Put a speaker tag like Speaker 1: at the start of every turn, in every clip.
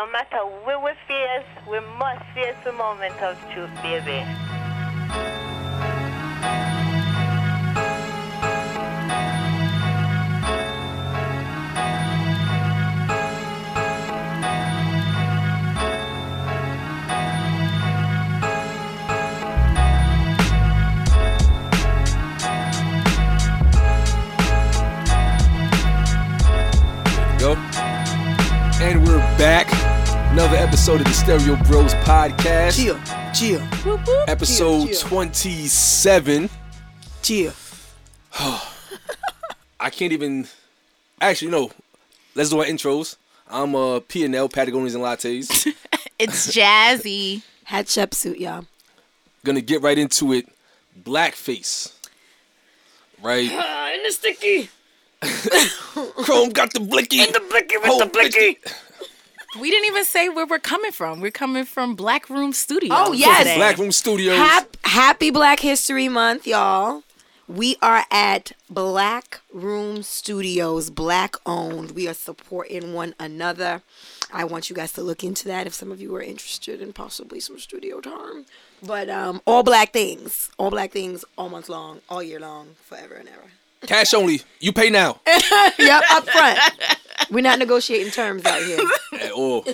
Speaker 1: No matter where we face, we must face the moment of truth, baby.
Speaker 2: And we're back. Another episode of the Stereo Bros podcast.
Speaker 3: Chill, chill,
Speaker 2: Episode
Speaker 3: Chill, chill.
Speaker 2: 27.
Speaker 3: chill.
Speaker 2: I can't even. Actually, no. Let's do our intros. I'm uh, P&L, Patagonians and Lattes.
Speaker 4: It's jazzy.
Speaker 3: Hatshepsut, y'all.
Speaker 2: Gonna get right into it. Blackface. Right?
Speaker 3: in the sticky.
Speaker 2: Chrome got the blicky.
Speaker 3: In the blicky with
Speaker 2: Oh, blicky.
Speaker 4: We didn't even say where we're coming from. We're coming from Black Room Studios.
Speaker 3: Oh, yes.
Speaker 4: today.
Speaker 2: Black Room Studios.
Speaker 3: Hap- happy Black History Month, y'all. We are at Black Room Studios, black owned. We are supporting one another. I want you guys to look into that if some of you are interested in possibly some studio time. But um, all black things, all black things, all month long, all year long, forever and ever.
Speaker 2: Cash only. You pay now.
Speaker 3: yep, up front. We're not negotiating terms out here.
Speaker 2: at all.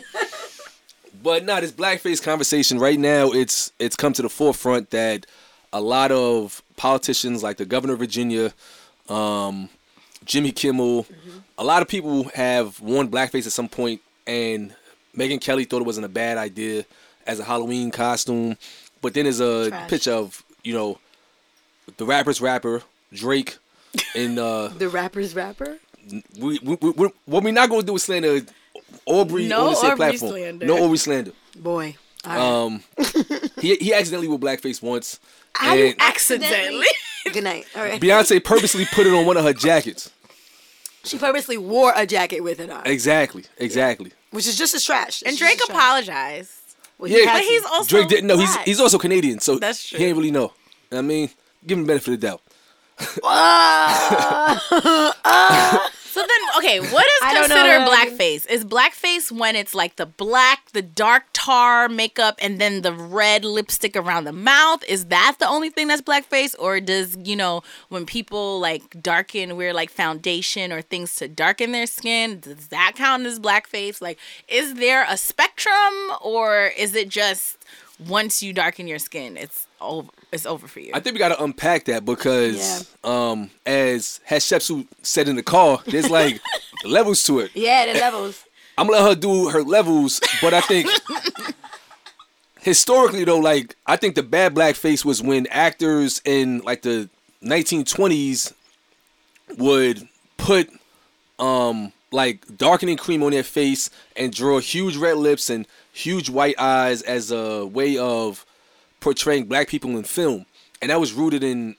Speaker 2: But nah, this blackface conversation right now, it's it's come to the forefront that a lot of politicians, like the governor of Virginia, um, Jimmy Kimmel, a lot of people have worn blackface at some point, and Megyn Kelly thought it wasn't a bad idea as a Halloween costume. But then there's a
Speaker 3: Trash.
Speaker 2: picture of you know the rapper's rapper Drake, and uh,
Speaker 3: The rapper's rapper?
Speaker 2: we, we, we, we- what we're not gonna do is slander Aubrey
Speaker 4: No
Speaker 2: on the same
Speaker 4: Aubrey
Speaker 2: platform.
Speaker 4: slander.
Speaker 2: No Aubrey slander.
Speaker 3: Boy. all right.
Speaker 2: Um, he he accidentally wore blackface once.
Speaker 3: I you
Speaker 2: and
Speaker 4: Accidentally.
Speaker 3: Good night. All right.
Speaker 2: Beyonce purposely put it on one of her jackets.
Speaker 3: She purposely wore a jacket with it on,
Speaker 2: Exactly, exactly.
Speaker 3: which is just as trash.
Speaker 4: and Drake
Speaker 3: just as trash.
Speaker 4: apologized.
Speaker 3: Well,
Speaker 2: Yeah,
Speaker 3: has
Speaker 4: But he's also
Speaker 2: Drake didn't know. He's
Speaker 4: black.
Speaker 2: he's also Canadian, so
Speaker 4: That's true.
Speaker 2: he ain't really know. I mean, give him the benefit of the doubt. Ah!
Speaker 4: So then, okay, what is
Speaker 3: I don't know
Speaker 4: considered blackface? Is blackface when it's like the black, the dark tar makeup, and then the red lipstick around the mouth? Is that the only thing that's blackface, or does you know when people like darken, wear like foundation or things to darken their skin? Does that count as blackface? Like, is there a spectrum, or is it just once you darken your skin, it's over? It's over for you.
Speaker 2: I think we got to unpack that because, um, as Hatshepsut said in the car, there's like levels to it.
Speaker 3: Yeah, the levels.
Speaker 2: I'm gonna let her do her levels, but I think historically though, like I think the bad blackface was when actors in like the 1920s would put um like darkening cream on their face and draw huge red lips and huge white eyes as a way of portraying black people in film. And that was rooted in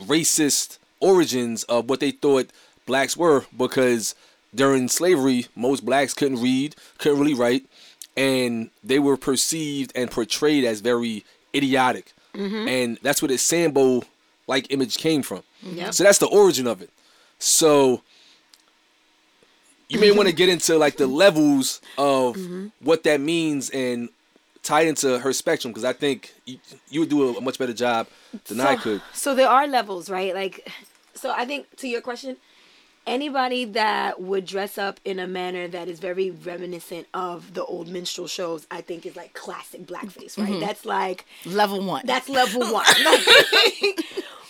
Speaker 2: racist origins of what they thought blacks were because during slavery most blacks couldn't read couldn't really write and they were perceived and portrayed as very idiotic. Mm-hmm. And that's where the sambo like image came from.
Speaker 3: Yep.
Speaker 2: so that's the origin of it. So you may want to get into like the levels of mm-hmm. what that means and tie into her spectrum because i think you, you would do a, a much better job than i could
Speaker 3: So there are levels, right? Like, so I think to your question, anybody that would dress up in a manner that is very reminiscent of the old minstrel shows, I think is like classic blackface, right? That's like
Speaker 4: Level one.
Speaker 3: That's level one.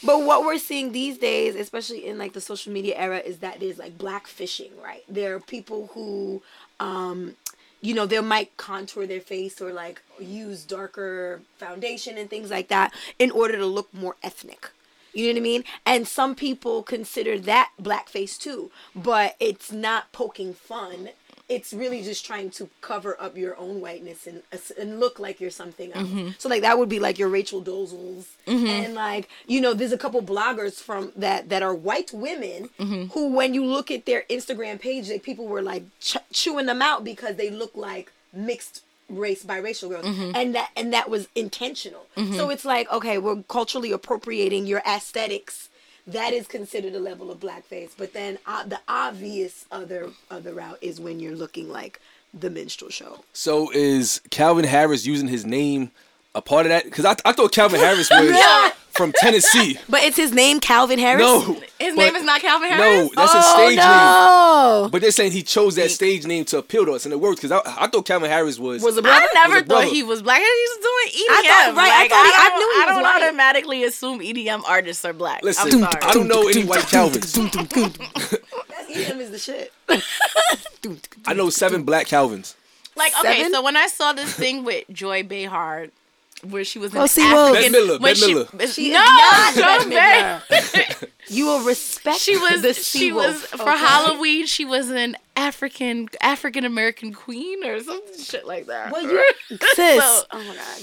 Speaker 3: but what we're seeing these days, especially in like the social media era, is that there's like black fishing, right? There are people who, um, you know, they might contour their face or like use darker foundation and things like that in order to look more ethnic. You know what I mean? And some people consider that blackface too, but it's not poking fun. It's really just trying to cover up your own whiteness and uh, and look like you're something else. Mm-hmm. So like that would be like your Rachel Dolezals, mm-hmm. and like you know, there's a couple bloggers from that that are white women mm-hmm. who, when you look at their Instagram page, like people were like ch- chewing them out because they look like mixed race biracial girls. And that and that was intentional. So it's like okay we're culturally appropriating your aesthetics that is considered a level of blackface but then uh, the obvious other other route is when you're looking like the minstrel show.
Speaker 2: So is Calvin Harris using his name a part of that? Because I, I thought Calvin Harris was from Tennessee.
Speaker 3: But it's his name, Calvin Harris.
Speaker 2: No,
Speaker 4: His
Speaker 2: but-
Speaker 4: name is not Calvin Harris.
Speaker 2: No,
Speaker 4: Harris.
Speaker 2: that's his
Speaker 3: oh,
Speaker 2: stage name.
Speaker 3: no.
Speaker 2: But they're saying he chose that stage name to appeal to us, and it worked because I, I thought Calvin Harris was.
Speaker 3: Was a brother?
Speaker 4: I never
Speaker 2: Was
Speaker 4: thought he was black. He was doing EDM.
Speaker 3: I thought- right, I thought he- I
Speaker 4: don't-
Speaker 3: knew he
Speaker 4: I
Speaker 3: was
Speaker 4: don't
Speaker 3: white.
Speaker 4: automatically assume EDM artists are black.
Speaker 2: Listen,
Speaker 4: I'm sorry.
Speaker 2: I don't know any white Calvins.
Speaker 3: EDM is the shit.
Speaker 2: I know seven black Calvins.
Speaker 4: Like, okay,
Speaker 3: Seven?
Speaker 4: so when I saw this thing with Joy Behar, where she was an
Speaker 3: Oh, see, well-
Speaker 4: African,
Speaker 2: Bette Midler,
Speaker 4: when
Speaker 2: Bette
Speaker 4: she,
Speaker 2: Midler.
Speaker 3: She
Speaker 4: no,
Speaker 3: not
Speaker 4: Joy
Speaker 3: Bette You will respect
Speaker 4: She was
Speaker 3: the
Speaker 4: she
Speaker 3: Seawolf,
Speaker 4: was for
Speaker 3: okay?
Speaker 4: Halloween. She was an African African American queen or some shit like that.
Speaker 3: Well, you, sis.
Speaker 4: So-
Speaker 3: oh my god.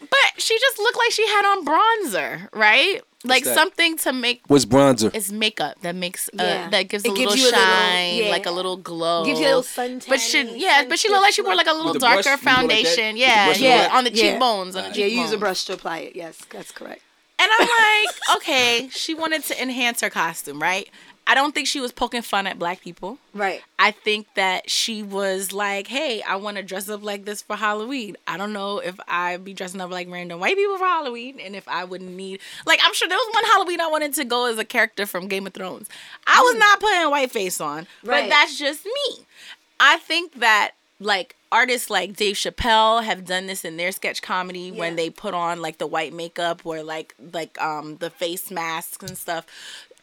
Speaker 4: But she just looked like she had on bronzer, right? Like
Speaker 2: that?
Speaker 4: something to make
Speaker 2: What's bronzer?
Speaker 4: it's makeup that makes uh,
Speaker 3: Yeah.
Speaker 4: that gives
Speaker 3: It
Speaker 4: a
Speaker 3: gives
Speaker 4: little
Speaker 3: you a little-
Speaker 4: shine,
Speaker 3: yeah.
Speaker 4: like a little glow.
Speaker 3: Gives you a little sun
Speaker 4: But she, yeah,
Speaker 3: sun
Speaker 4: but she looked like she wore like a little
Speaker 2: With the brush,
Speaker 4: darker
Speaker 2: like
Speaker 4: foundation. Yeah, yeah, on the
Speaker 3: Yeah.
Speaker 4: cheekbones. On the
Speaker 3: Yeah,
Speaker 4: cheekbones.
Speaker 3: use a brush to apply it. Yes, that's correct.
Speaker 4: And I'm like, okay, she wanted to enhance her costume, right? I don't think she was poking fun at black people.
Speaker 3: Right.
Speaker 4: I think that she was like, hey, I want to dress up like this for Halloween. I don't know if I'd be dressing up like random white people for Halloween and if I wouldn't need, like, I'm sure there was one Halloween I wanted to go as a character from Game of Thrones. I was not putting white face on, but that's just me. I think that, like, artists like Dave Chappelle have done this in their sketch comedy when they put on like the white makeup or like like um the face masks and stuff.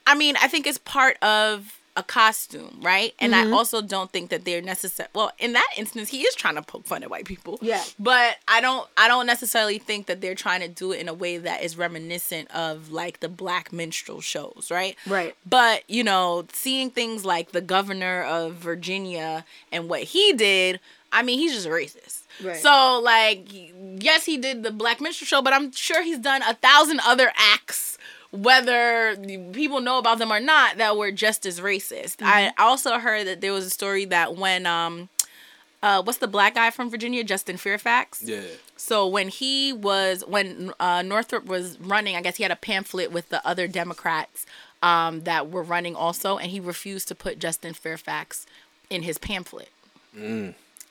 Speaker 4: I mean, I think it's part of a costume, right? And
Speaker 3: Mm-hmm.
Speaker 4: I also don't think that they're necessary. Well, in that instance, he is trying to poke fun at white people.
Speaker 3: Yeah.
Speaker 4: But I don't. I don't necessarily think that they're trying to do it in a way that is reminiscent of like the black minstrel shows, right?
Speaker 3: Right.
Speaker 4: But you know, seeing things like the governor of Virginia and what he did, I mean, he's just racist.
Speaker 3: Right.
Speaker 4: So like, yes, he did the black minstrel show, but I'm sure he's done a thousand other acts whether people know about them or not that were just as racist. I also heard that there was a story that when um uh what's the black guy from Virginia, Justin Fairfax?
Speaker 2: Yeah.
Speaker 4: So when he was when uh, Northam was running, I guess he had a pamphlet with the other Democrats um, that were running also, and he refused to put Justin Fairfax in his pamphlet.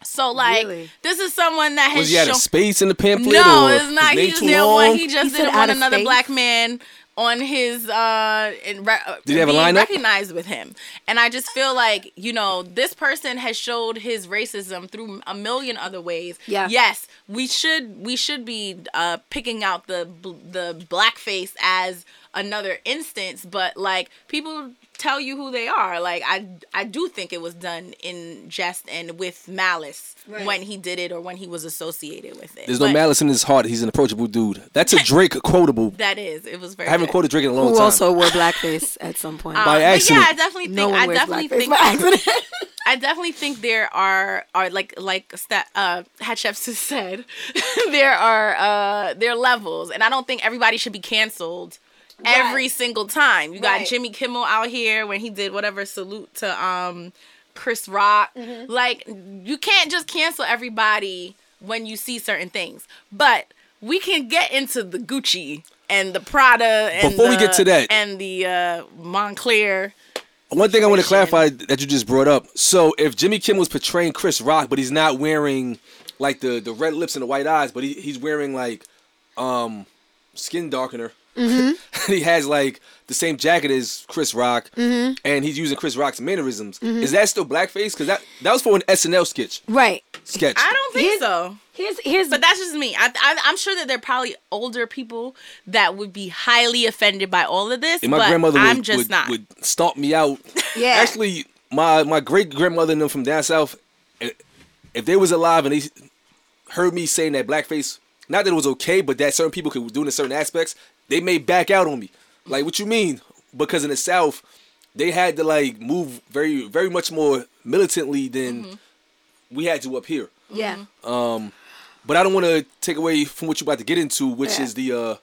Speaker 4: So like,
Speaker 3: Really?
Speaker 4: this is someone that has
Speaker 2: Was he out
Speaker 4: shown.
Speaker 2: of space in the pamphlet?
Speaker 4: no,
Speaker 2: or
Speaker 4: it's not.
Speaker 2: his
Speaker 4: He just
Speaker 2: too
Speaker 4: didn't want. He just didn't
Speaker 3: out
Speaker 4: want another
Speaker 3: space?
Speaker 4: black man on his uh in re- uh,
Speaker 2: Did he have a
Speaker 4: being
Speaker 2: lineup?
Speaker 4: recognized with him and i just feel like you know this person has showed his racism through a million other ways
Speaker 3: Yeah.
Speaker 4: yes we should we should be uh picking out the the blackface as another instance but like people tell you who they are like i i do think it was done in jest and with malice
Speaker 3: Right.
Speaker 4: when he did it or when he was associated with it
Speaker 2: There's no malice in his heart. He's an approachable dude. That's a Drake quotable.
Speaker 4: that is it was very
Speaker 2: I haven't
Speaker 4: good.
Speaker 2: quoted Drake in a long
Speaker 3: Who
Speaker 2: time.
Speaker 3: also wore blackface at some point.
Speaker 4: Um,
Speaker 2: By
Speaker 4: but
Speaker 2: accident.
Speaker 4: Yeah, I definitely think
Speaker 3: no one
Speaker 4: I
Speaker 3: wears
Speaker 4: definitely think
Speaker 3: by accident.
Speaker 4: I definitely think there are are like like Sta- uh Hatshepsut said there are uh there are levels and I don't think everybody should be canceled every single time. You got
Speaker 3: Right.
Speaker 4: Jimmy Kimmel out here when he did whatever salute to um Chris Rock.
Speaker 3: Mm-hmm.
Speaker 4: Like you can't just cancel everybody when you see certain things. But we can get into the Gucci and the Prada and
Speaker 2: Before we get to that-
Speaker 4: and the uh Moncler
Speaker 2: One thing I want to clarify that you just brought up. So if Jimmy Kimmel was portraying Chris Rock, but he's not wearing like the the red lips and the white eyes, but he, he's wearing like um skin darkener.
Speaker 3: Mm-hmm.
Speaker 2: he has like the same jacket as Chris Rock, and he's using Chris Rock's mannerisms.
Speaker 3: Mm-hmm.
Speaker 2: Is that still blackface? Because that that was for an SNL sketch.
Speaker 3: right.
Speaker 2: Sketch.
Speaker 4: I don't think
Speaker 3: Here's-
Speaker 4: so.
Speaker 3: Here's here's
Speaker 4: But that's just me. I, I, I'm sure that there are probably older people that would be highly offended by all of this.
Speaker 2: And my
Speaker 4: but
Speaker 2: grandmother would,
Speaker 4: I'm just
Speaker 2: would,
Speaker 4: not.
Speaker 2: would stomp me out.
Speaker 3: Yeah.
Speaker 2: Actually, my my great grandmother and them from down south, eh, if they was alive and they heard me saying that blackface, not that it was okay, but that certain people could do it in certain aspects, they may back out on me. Like, what you mean? Because in the South, they had to like move very very much more militantly than
Speaker 4: Mm-hmm.
Speaker 2: we had to up here.
Speaker 3: yeah.
Speaker 2: Um, but I don't want to take away from what you're about to get into, which
Speaker 3: Yeah.
Speaker 2: is the uh,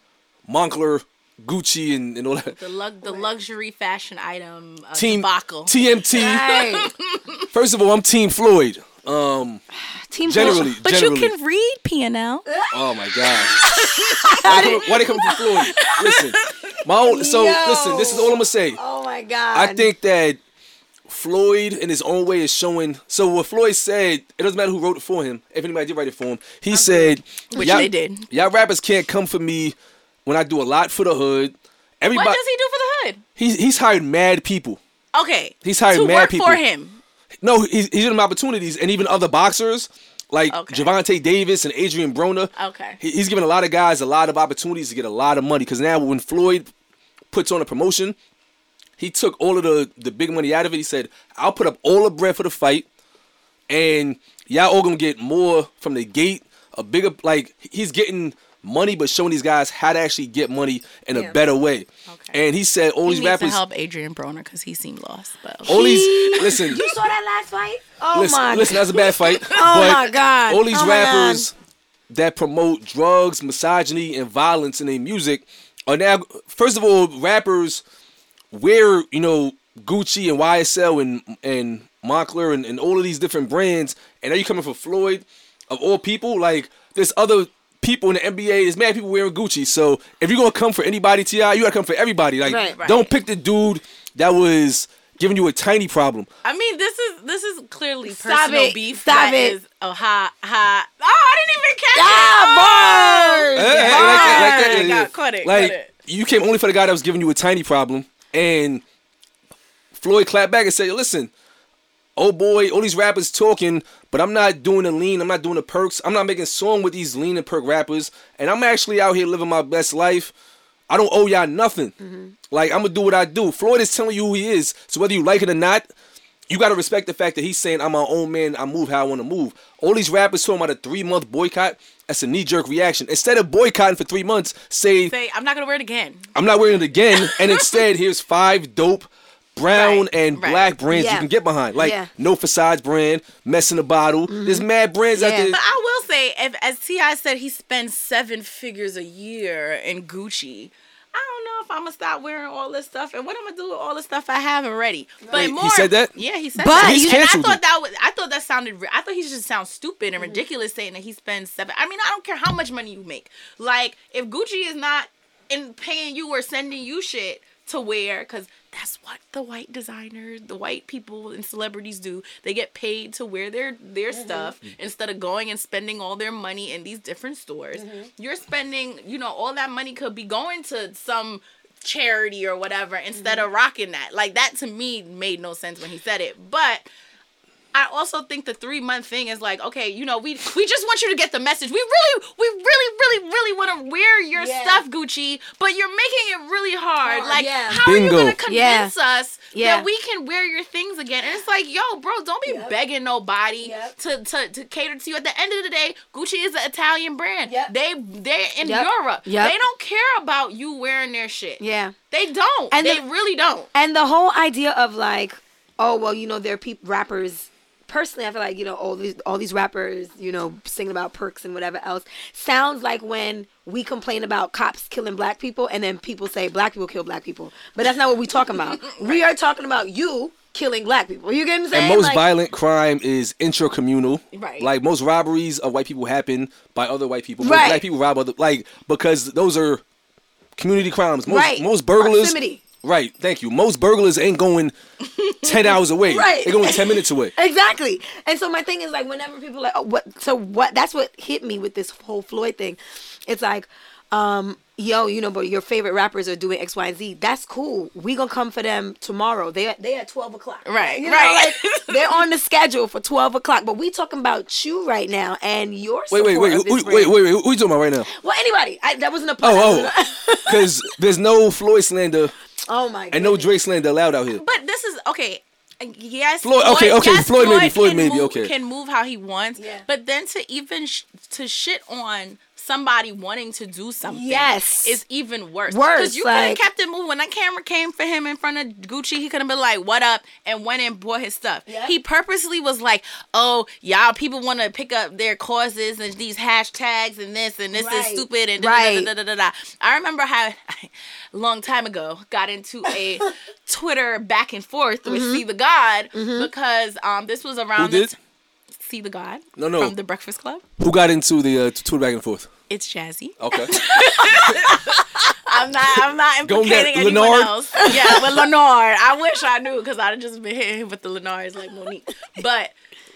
Speaker 2: Moncler, Gucci, and, and all that.
Speaker 4: the lug, the luxury fashion item uh,
Speaker 2: Team
Speaker 4: debacle.
Speaker 2: TMT.
Speaker 3: Right.
Speaker 2: First of all, I'm Team Floyd. Um,
Speaker 3: Team
Speaker 2: generally,
Speaker 4: but
Speaker 2: generally.
Speaker 4: you can read P&L.
Speaker 2: Oh my god. why, they come, why they come from Floyd? Listen, my own. So
Speaker 3: Yo.
Speaker 2: listen, this is all I'm gonna say.
Speaker 3: Oh my god.
Speaker 2: I think that Floyd in his own way is showing. So what Floyd said, it doesn't matter who wrote it for him. If anybody did write it for him, he said,
Speaker 4: Which
Speaker 2: "Y'all-
Speaker 4: they did.
Speaker 2: Y'all rappers can't come for me when I do a lot for the hood. Everybody, What
Speaker 4: does he do for the hood?
Speaker 2: he's he's hired mad people.
Speaker 4: Okay.
Speaker 2: He's hired
Speaker 4: to
Speaker 2: mad people.
Speaker 4: for him.
Speaker 2: No, he's, he's giving them opportunities, and even other boxers like
Speaker 4: Okay.
Speaker 2: Gervonta Davis and Adrien Broner.
Speaker 4: Okay.
Speaker 2: he- he's giving a lot of guys a lot of opportunities to get a lot of money. Because now when Floyd puts on a promotion, he took all of the the big money out of it. He said, "I'll put up all the bread for the fight, and y'all all gonna get more from the gate. A bigger like he's getting." Money, but showing these guys how to actually get money in a better way.
Speaker 4: Okay.
Speaker 2: And he said all
Speaker 4: He
Speaker 2: these
Speaker 4: needs
Speaker 2: rappers,
Speaker 4: to help Adrien Broner because he seemed lost. But
Speaker 2: all these listen,
Speaker 3: You saw that last fight? Oh
Speaker 2: listen,
Speaker 3: my
Speaker 2: listen, that's a bad fight.
Speaker 3: Oh my God.
Speaker 2: All these
Speaker 3: Oh
Speaker 2: rappers that promote drugs, misogyny, and violence in their music are now. First of all, rappers wear you know Gucci and YSL and and Moncler and, and all of these different brands, and now you coming for Floyd of all people. Like there's other people in the NBA. There's mad people wearing Gucci. So if you're gonna come for anybody, T.I., you gotta come for everybody. Like
Speaker 3: Right, right.
Speaker 2: don't pick the dude that was giving you a tiny problem.
Speaker 4: I mean, this is this is clearly
Speaker 3: Stop
Speaker 4: personal
Speaker 3: it.
Speaker 4: beef.
Speaker 3: Stop
Speaker 4: that
Speaker 3: it.
Speaker 4: is- oh, ha ha. Oh, I didn't even catch
Speaker 3: Ah,
Speaker 4: it.
Speaker 3: bars!
Speaker 2: Hey, hey, like that, like that, yeah, yeah.
Speaker 4: Caught it,
Speaker 2: Like
Speaker 4: caught it.
Speaker 2: you came only for the guy that was giving you a tiny problem, and Floyd clapped back and said, "Listen, oh boy, all these rappers talking, but I'm not doing the lean. I'm not doing the perks. I'm not making song with these lean and perk rappers, and I'm actually out here living my best life. I don't owe y'all nothing. Mm-hmm. Like I'm gonna do what I do. Floyd is telling you who he is. So whether you like it or not." You gotta respect the fact that he's saying I'm my own man. I move how I want to move. All these rappers talking about a three month boycott. That's a knee jerk reaction. Instead of boycotting for three months, say
Speaker 4: Say, I'm not gonna wear it again.
Speaker 2: I'm not wearing it again. And instead, here's five dope brown
Speaker 4: Right,
Speaker 2: and
Speaker 4: right.
Speaker 2: black brands you can get behind. Like
Speaker 3: Yeah.
Speaker 2: No Facades brand, Mess in the Bottle. There's mad brands out
Speaker 3: Yeah.
Speaker 2: there.
Speaker 4: But I will say, if as T.I. said, he spends seven figures a year in Gucci. I don't know if I'm gonna stop wearing all this stuff, and what I'm gonna do with all the stuff I have already. But
Speaker 2: Wait, he
Speaker 4: more,
Speaker 2: said that?
Speaker 4: Yeah, he said
Speaker 3: But
Speaker 4: that.
Speaker 3: He's
Speaker 4: and I thought
Speaker 2: it.
Speaker 4: that was, I thought that sounded. I thought he just sounds stupid
Speaker 3: Mm-hmm.
Speaker 4: and ridiculous saying that he spends seven. I mean, I don't care how much money you make. Like, if Gucci is not in paying you or sending you shit to wear, because that's what the white designers, the white people and celebrities do. They get paid to wear their their
Speaker 3: Mm-hmm.
Speaker 4: stuff instead of going and spending all their money in these different stores.
Speaker 3: Mm-hmm.
Speaker 4: You're spending, you know, all that money could be going to some charity or whatever instead
Speaker 3: Mm-hmm.
Speaker 4: of rocking that. Like that to me made no sense when he said it. But I also think the three month thing is like, okay, you know, we we just want you to get the message. We really, we really, really, really want to wear your
Speaker 3: Yeah.
Speaker 4: stuff, Gucci, but you're making it really hard.
Speaker 3: Hard,
Speaker 4: like,
Speaker 3: yeah.
Speaker 4: how are you gonna convince us
Speaker 3: Yeah.
Speaker 4: that we can wear your things again? And it's like, yo, bro, don't be
Speaker 3: Yep.
Speaker 4: begging nobody
Speaker 3: Yep.
Speaker 4: to, to to cater to you. At the end of the day, Gucci is an Italian brand.
Speaker 3: Yep.
Speaker 4: They they're in
Speaker 3: Yep.
Speaker 4: Europe.
Speaker 3: Yep.
Speaker 4: They don't care about you wearing their shit.
Speaker 3: Yeah.
Speaker 4: They don't.
Speaker 3: And
Speaker 4: they
Speaker 3: the-
Speaker 4: really don't.
Speaker 3: And the whole idea of like, oh well, you know, there are people rappers. Personally, I feel like you know all these all these rappers, you know, singing about perks and whatever else sounds like when we complain about cops killing black people, and then people say black people kill black people, but that's not what we're talking about. We are talking about you killing black people. You get what I'm saying?
Speaker 2: And most
Speaker 3: Like,
Speaker 2: violent crime is intracommunal.
Speaker 4: Right.
Speaker 2: Like most robberies of white people happen by other white people. Most
Speaker 3: Right.
Speaker 2: black people rob other like because those are community crimes. Most
Speaker 3: Right.
Speaker 2: most burglars
Speaker 3: Proximity.
Speaker 2: Right, thank you. Most burglars ain't going ten hours away.
Speaker 3: Right.
Speaker 2: They're going ten minutes away.
Speaker 3: Exactly. And so my thing is like whenever people are like, oh, what? So what? That's what hit me with this whole Floyd thing. It's like, um, yo, you know, but your favorite rappers are doing X, Y, and Z. That's cool. We gonna come for them tomorrow. They they at twelve o'clock.
Speaker 4: Right,
Speaker 3: You
Speaker 4: right.
Speaker 3: like, they're on the schedule for twelve o'clock. But we talking about you right now and your
Speaker 2: Wait, wait,
Speaker 3: support
Speaker 2: wait,
Speaker 3: of this
Speaker 2: wait, wait, wait, wait. Who you talking about right now?
Speaker 3: Well, anybody. I, that wasn't a pun.
Speaker 2: Oh, oh, because there's no Floyd slander
Speaker 3: oh my.
Speaker 2: and no
Speaker 3: goodness.
Speaker 2: Dre slander allowed out here.
Speaker 4: But this is okay. Yes,
Speaker 2: Floyd- okay, okay,
Speaker 4: yes,
Speaker 2: Floyd maybe, Floyd maybe,
Speaker 4: move,
Speaker 2: okay.
Speaker 4: can move how he wants.
Speaker 3: Yeah.
Speaker 4: But then to even sh- to shit on somebody wanting to do something,
Speaker 3: Yes.
Speaker 4: is even worse.
Speaker 3: Worse,
Speaker 4: because you could have kept it moving. When that camera came for him in front of Gucci, he could have been like, "What up?" and went and bought his stuff.
Speaker 3: Yeah.
Speaker 4: He purposely was like, "Oh, y'all, people want to pick up their causes and these hashtags and this and this
Speaker 3: Right.
Speaker 4: is stupid and da,
Speaker 3: Right.
Speaker 4: da, da, da, da, da." I remember how a long time ago got into a Twitter back and forth with
Speaker 3: Mm-hmm.
Speaker 4: See the God because um this was around
Speaker 2: Who
Speaker 4: the
Speaker 2: did?
Speaker 4: C the God
Speaker 2: No, no.
Speaker 4: from the Breakfast Club.
Speaker 2: Who got into the uh, Twitter back and forth?
Speaker 4: It's Jazzy.
Speaker 2: Okay.
Speaker 4: I'm not. I'm not
Speaker 2: Go with that
Speaker 4: implicating anyone
Speaker 2: Lenard?
Speaker 4: else. Yeah, with Lenard. I wish I knew because I'd have just been hitting him with the Lenards like Monique. But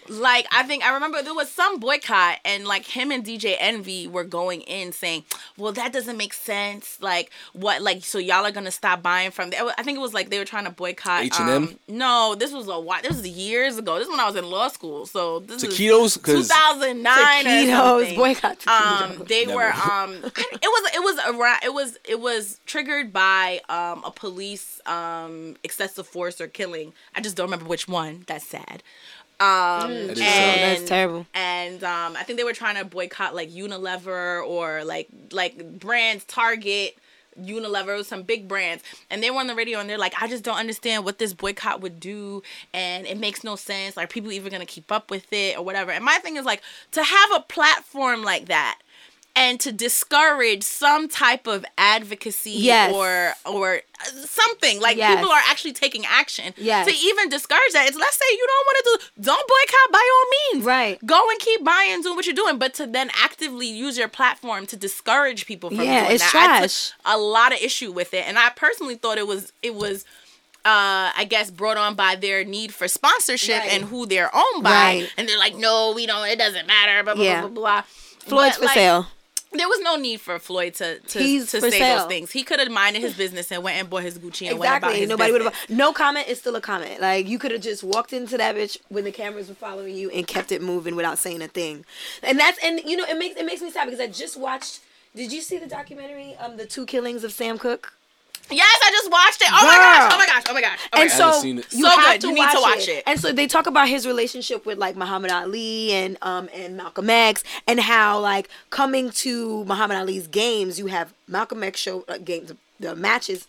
Speaker 4: like, I think I remember there was some boycott, and like him and DJ Envy were going in saying, "Well, that doesn't make sense. Like, what? Like, so y'all are gonna stop buying from?" There? I think it was like they were trying to boycott
Speaker 2: H&M?
Speaker 4: um, no, this was a while. This was years ago. This is when I was in law school. So this is
Speaker 2: Taquitos? 'Cause-
Speaker 4: 2009
Speaker 3: Taquitos, boycott taquitos.
Speaker 4: um they
Speaker 2: Never.
Speaker 4: were um it was it was around it was it was triggered by um a police um excessive force or killing i just don't remember which one that's sad um
Speaker 2: That is
Speaker 4: and.
Speaker 3: That's terrible.
Speaker 4: and um i think they were trying to boycott like unilever or like like brands target Unilever, some big brands, and they were on the radio and they're like, I just don't understand what this boycott would do, and it makes no sense. Like, people even gonna keep up with it or whatever. And my thing is like to have a platform like that and to discourage some type of advocacy
Speaker 3: Yes.
Speaker 4: or or something like
Speaker 3: Yes.
Speaker 4: people are actually taking action
Speaker 3: Yes.
Speaker 4: to even discourage that it's let's say you don't want to do don't boycott by all means
Speaker 3: Right.
Speaker 4: go and keep buying doing what you're doing but to then actively use your platform to discourage people from
Speaker 3: Yeah,
Speaker 4: doing
Speaker 3: it's
Speaker 4: that I took a lot of issue with it and i personally thought it was it was uh, I guess brought on by their need for sponsorship
Speaker 3: Right.
Speaker 4: and who they're owned by,
Speaker 3: Right.
Speaker 4: and they're like, no, we don't. It doesn't matter. Blah blah
Speaker 3: Yeah.
Speaker 4: blah blah blah.
Speaker 3: Floyd's
Speaker 4: But,
Speaker 3: for
Speaker 4: like,
Speaker 3: sale.
Speaker 4: There was no need for Floyd to to,
Speaker 3: He's
Speaker 4: to say
Speaker 3: sale.
Speaker 4: those things. He could have minded his business and went and bought his Gucci and went about
Speaker 3: Exactly.
Speaker 4: his
Speaker 3: Nobody would have. No comment is still a comment. Like you could have just walked into that bitch when the cameras were following you and kept it moving without saying a thing. And that's and you know it makes it makes me sad because I just watched. Did you see the documentary um the two killings of Sam Cooke?
Speaker 4: Yes, I just watched it. Oh my gosh! Oh my gosh! Oh my gosh! Oh my
Speaker 3: and
Speaker 4: gosh.
Speaker 3: so
Speaker 2: haven't seen it.
Speaker 3: you
Speaker 4: So
Speaker 3: have
Speaker 4: good.
Speaker 3: to
Speaker 4: You need
Speaker 3: watch
Speaker 4: to watch
Speaker 3: it.
Speaker 4: it.
Speaker 3: And so they talk about his relationship with like Muhammad Ali and um and Malcolm X and how like coming to Muhammad Ali's games, you have Malcolm X show uh, games the matches.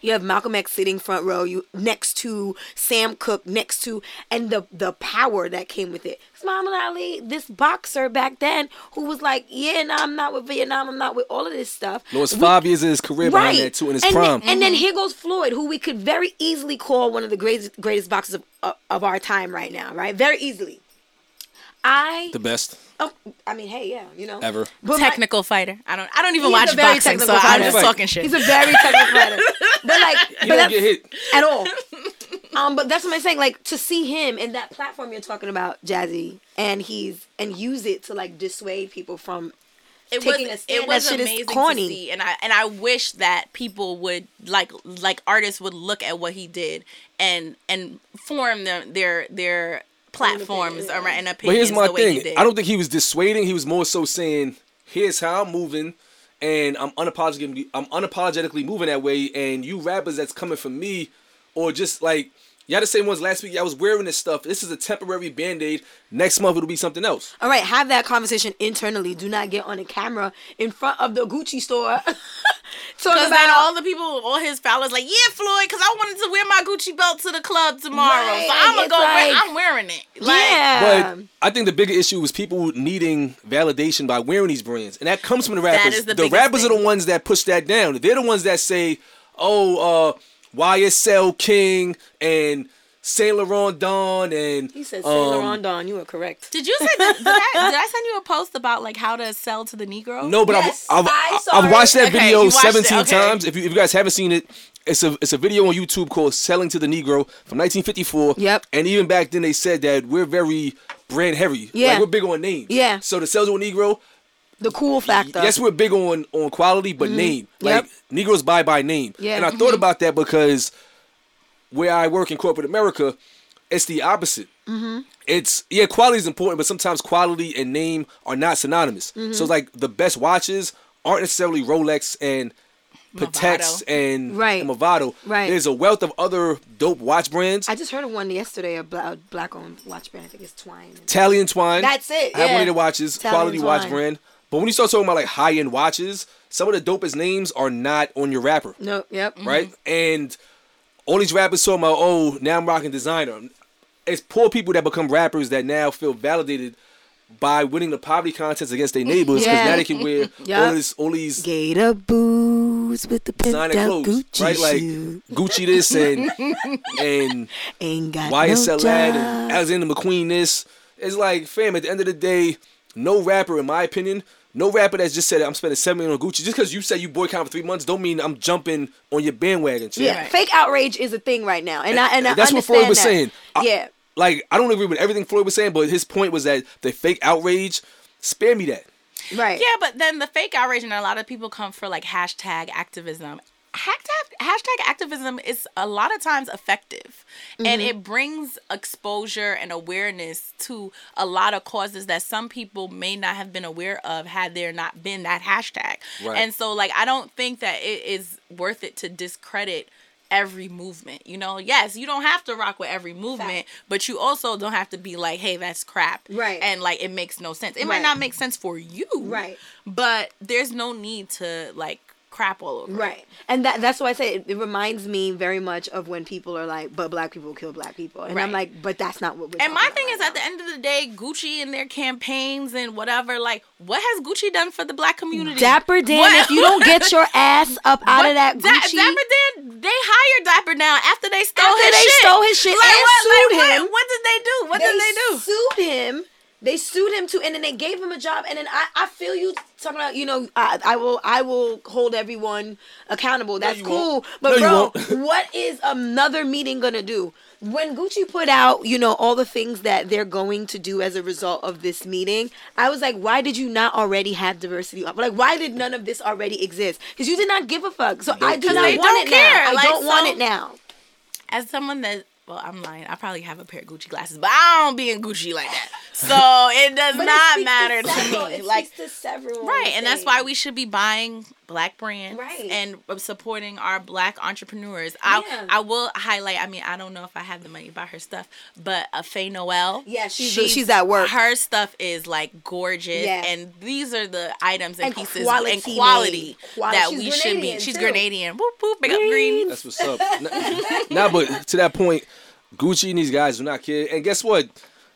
Speaker 3: You have Malcolm X sitting front row, you next to Sam Cooke, next to, and the the power that came with it. 'Cause Muhammad Ali, this boxer back then, who was like, yeah, no, I'm not with Vietnam, I'm not with all of this stuff.
Speaker 2: Lost five years of his career behind that too in his
Speaker 3: and
Speaker 2: prime.
Speaker 3: Then, and then mm-hmm. here goes Floyd, who we could very easily call one of the greatest greatest boxers of, of, of our time right now, right? Very easily. I,
Speaker 2: the best
Speaker 3: oh, I mean, hey, yeah, you know,
Speaker 2: ever.
Speaker 3: But my-
Speaker 4: technical fighter. I don't. I don't even watch
Speaker 3: a
Speaker 4: boxing, so
Speaker 3: technical
Speaker 4: I'm just
Speaker 2: Right.
Speaker 4: talking shit.
Speaker 3: He's a very technical fighter, but like,
Speaker 2: You
Speaker 3: but
Speaker 2: don't get hit.
Speaker 3: at all. Um, but that's what I'm saying. Like to see him in that platform you're talking about, Jazzy, and he's and use it to like dissuade people from.
Speaker 4: it
Speaker 3: taking
Speaker 4: was
Speaker 3: a stand,
Speaker 4: it was
Speaker 3: that shit is
Speaker 4: amazing
Speaker 3: corny.
Speaker 4: to see, and I and I wish that people would like like artists would look at what he did and and form their their their platforms
Speaker 3: yeah.
Speaker 4: around and
Speaker 2: But
Speaker 4: opinions
Speaker 2: here's my
Speaker 4: the way he
Speaker 2: thing. I don't think he was dissuading. He was more so saying, "Here's how I'm moving, and I'm unapologetically, I'm unapologetically moving that way." And you rappers that's coming from me, or just like y'all the same ones last week. Y'all was wearing this stuff. This is a temporary band aid. Next month it'll be something else.
Speaker 3: All right, have that conversation internally. Do not get on a camera in front of the Gucci store. Talking
Speaker 4: Because
Speaker 3: about
Speaker 4: then all the people, all his followers, like, yeah, Floyd, because I wanted to wear my Gucci belt to the club tomorrow,
Speaker 3: Right,
Speaker 4: so I'm gonna
Speaker 3: it's
Speaker 4: go. wear,
Speaker 3: like-
Speaker 4: I'm wearing it. Like,
Speaker 3: yeah.
Speaker 2: But I think the bigger issue was people needing validation by wearing these brands, and that comes from the rappers.
Speaker 4: is the
Speaker 2: the
Speaker 4: biggest
Speaker 2: rappers are the ones that push that down. They're the ones that say, "Oh, uh, YSL King and Saint Laurent Don and
Speaker 3: he said Saint
Speaker 2: um,
Speaker 3: Laurent Don. You were correct.
Speaker 4: Did you say? Did, did, I, did I send you a post about like how to sell to the Negro?
Speaker 2: No, but
Speaker 3: Yes,
Speaker 2: I've, I've,
Speaker 3: I
Speaker 2: I've watched that
Speaker 4: Okay,
Speaker 2: video
Speaker 4: you watched it,
Speaker 2: 17
Speaker 4: okay.
Speaker 2: times. If you, if you guys haven't seen it, it's a it's a video on YouTube called "Selling to the Negro" from 1954.
Speaker 3: Yep.
Speaker 2: And even back then, they said that we're very brand heavy.
Speaker 3: Yeah.
Speaker 2: Like we're big on names.
Speaker 3: Yeah.
Speaker 2: So to sell to a Negro,
Speaker 3: The cool factor.
Speaker 2: Yes, we're big on on quality, but name. Like
Speaker 3: Yep.
Speaker 2: Negroes buy by name.
Speaker 3: Yeah.
Speaker 2: And I thought about that because where I work in corporate America, it's the opposite. Mm-hmm. It's yeah, quality is important, but sometimes quality and name are not synonymous.
Speaker 3: Mm-hmm.
Speaker 2: So like the best watches aren't necessarily Rolex and Pateks and,
Speaker 3: Right.
Speaker 2: and Movado.
Speaker 3: Right.
Speaker 2: There's a wealth of other dope watch brands.
Speaker 3: I just heard of one yesterday, a black, owned watch brand. I think it's Twine.
Speaker 2: Talley and Twine.
Speaker 3: That's it,
Speaker 2: I have one
Speaker 3: yeah.
Speaker 2: of their watches, quality watch brand. But when you start talking about like high end watches, some of the dopest names are not on your wrapper.
Speaker 3: No, yep.
Speaker 2: right? And all these rappers talking about, oh, now I'm rocking designer. It's poor people that become rappers that now feel validated by winning the poverty contests against their neighbors because
Speaker 3: Yeah.
Speaker 2: now they can wear
Speaker 3: Yup.
Speaker 2: all this, all these
Speaker 3: Gator boots with the pimped
Speaker 2: designer
Speaker 3: out
Speaker 2: clothes,
Speaker 3: Gucci
Speaker 2: right? Like
Speaker 3: shoe.
Speaker 2: Gucci this and and
Speaker 3: Ain't got
Speaker 2: YSL
Speaker 3: no
Speaker 2: ad
Speaker 3: job.
Speaker 2: and Alexander McQueen this It's like, fam, at the end of the day, no rapper, in my opinion, no rapper that's just said I'm spending seven million on Gucci. Just because you said you boycott for three months, don't mean I'm jumping on your bandwagon. Shit.
Speaker 3: Yeah,
Speaker 4: Right.
Speaker 3: fake outrage is a thing right now, and I and I
Speaker 2: that's what Floyd was
Speaker 3: that.
Speaker 2: saying. I-
Speaker 3: yeah,
Speaker 2: Like I don't agree with everything Floyd was saying, but his point was that the fake outrage, spare me that.
Speaker 3: right.
Speaker 4: Yeah, but then the fake outrage and a lot of people come for like hashtag activism. Hashtag, hashtag activism is a lot of times effective and mm-hmm. it brings exposure and awareness to a lot of causes that some people may not have been aware of had there not been that hashtag.
Speaker 2: Right.
Speaker 4: And so like I don't think that it is worth it to discredit every movement. You know, yes, you don't have to rock with every movement, but you also don't have to be like, hey, that's crap.
Speaker 3: Right.
Speaker 4: And like it makes no sense. It
Speaker 3: Right.
Speaker 4: might not make sense for you.
Speaker 3: Right.
Speaker 4: But there's no need to like crap all over. it.
Speaker 3: Right. And that that's why I say it, it reminds me very much of when people are like, but black people kill black people. And I'm like, but that's not what we're
Speaker 4: And my thing is,
Speaker 3: right
Speaker 4: at the end of the day, Gucci and their campaigns and whatever, like, what has Gucci done for the black community?
Speaker 3: Dapper Dan,
Speaker 4: What-
Speaker 3: if you don't get your ass up out of that
Speaker 4: Da-
Speaker 3: Gucci,
Speaker 4: Dapper Dan, they hired Dapper now after they stole
Speaker 3: After
Speaker 4: his
Speaker 3: they
Speaker 4: shit.
Speaker 3: stole his shit
Speaker 4: like,
Speaker 3: and
Speaker 4: what,
Speaker 3: sued
Speaker 4: like,
Speaker 3: him.
Speaker 4: What, what did they do? What
Speaker 3: they
Speaker 4: did they do?
Speaker 3: sued him. They sued him too, and then they gave him a job. And then I, I feel you talking about, you know, I, I will, I will hold everyone accountable. That's
Speaker 2: you
Speaker 3: cool.
Speaker 2: won't.
Speaker 3: But
Speaker 2: No,
Speaker 3: bro, what is another meeting gonna do? When Gucci put out, you know, all the things that they're going to do as a result of this meeting, I was like, why did you not already have diversity? Like, why did none of this already exist? Because you did not give a fuck. So I do
Speaker 2: care.
Speaker 3: not
Speaker 4: They
Speaker 3: want
Speaker 4: don't
Speaker 3: it
Speaker 4: care.
Speaker 3: now. I
Speaker 4: Like,
Speaker 3: don't want it now.
Speaker 4: As someone that, well, I'm lying. I probably have a pair of Gucci glasses, but I don't be in Gucci like that. So it does
Speaker 3: But it
Speaker 4: not
Speaker 3: speaks
Speaker 4: matter to,
Speaker 3: several-
Speaker 4: me.
Speaker 3: It
Speaker 4: Like,
Speaker 3: to several
Speaker 4: Right, and that's why we should be buying black brands
Speaker 3: Right.
Speaker 4: and supporting our black entrepreneurs. I
Speaker 3: Yeah.
Speaker 4: I will highlight. I mean, I don't know if I have the money to buy her stuff, but uh, Fe Noel.
Speaker 3: Yeah, she's- she's at work.
Speaker 4: Her stuff is like gorgeous,
Speaker 3: Yeah.
Speaker 4: and these are the items and,
Speaker 3: And
Speaker 4: pieces
Speaker 3: quality
Speaker 4: and quality
Speaker 3: made. Quali-
Speaker 4: that
Speaker 3: she's
Speaker 4: we should be.
Speaker 3: Grenadian,
Speaker 4: She's
Speaker 3: too.
Speaker 4: Grenadian. Whoop whoop. Big up green.
Speaker 2: That's what's up. now, but to that point, Gucci and these guys do not care. And guess what?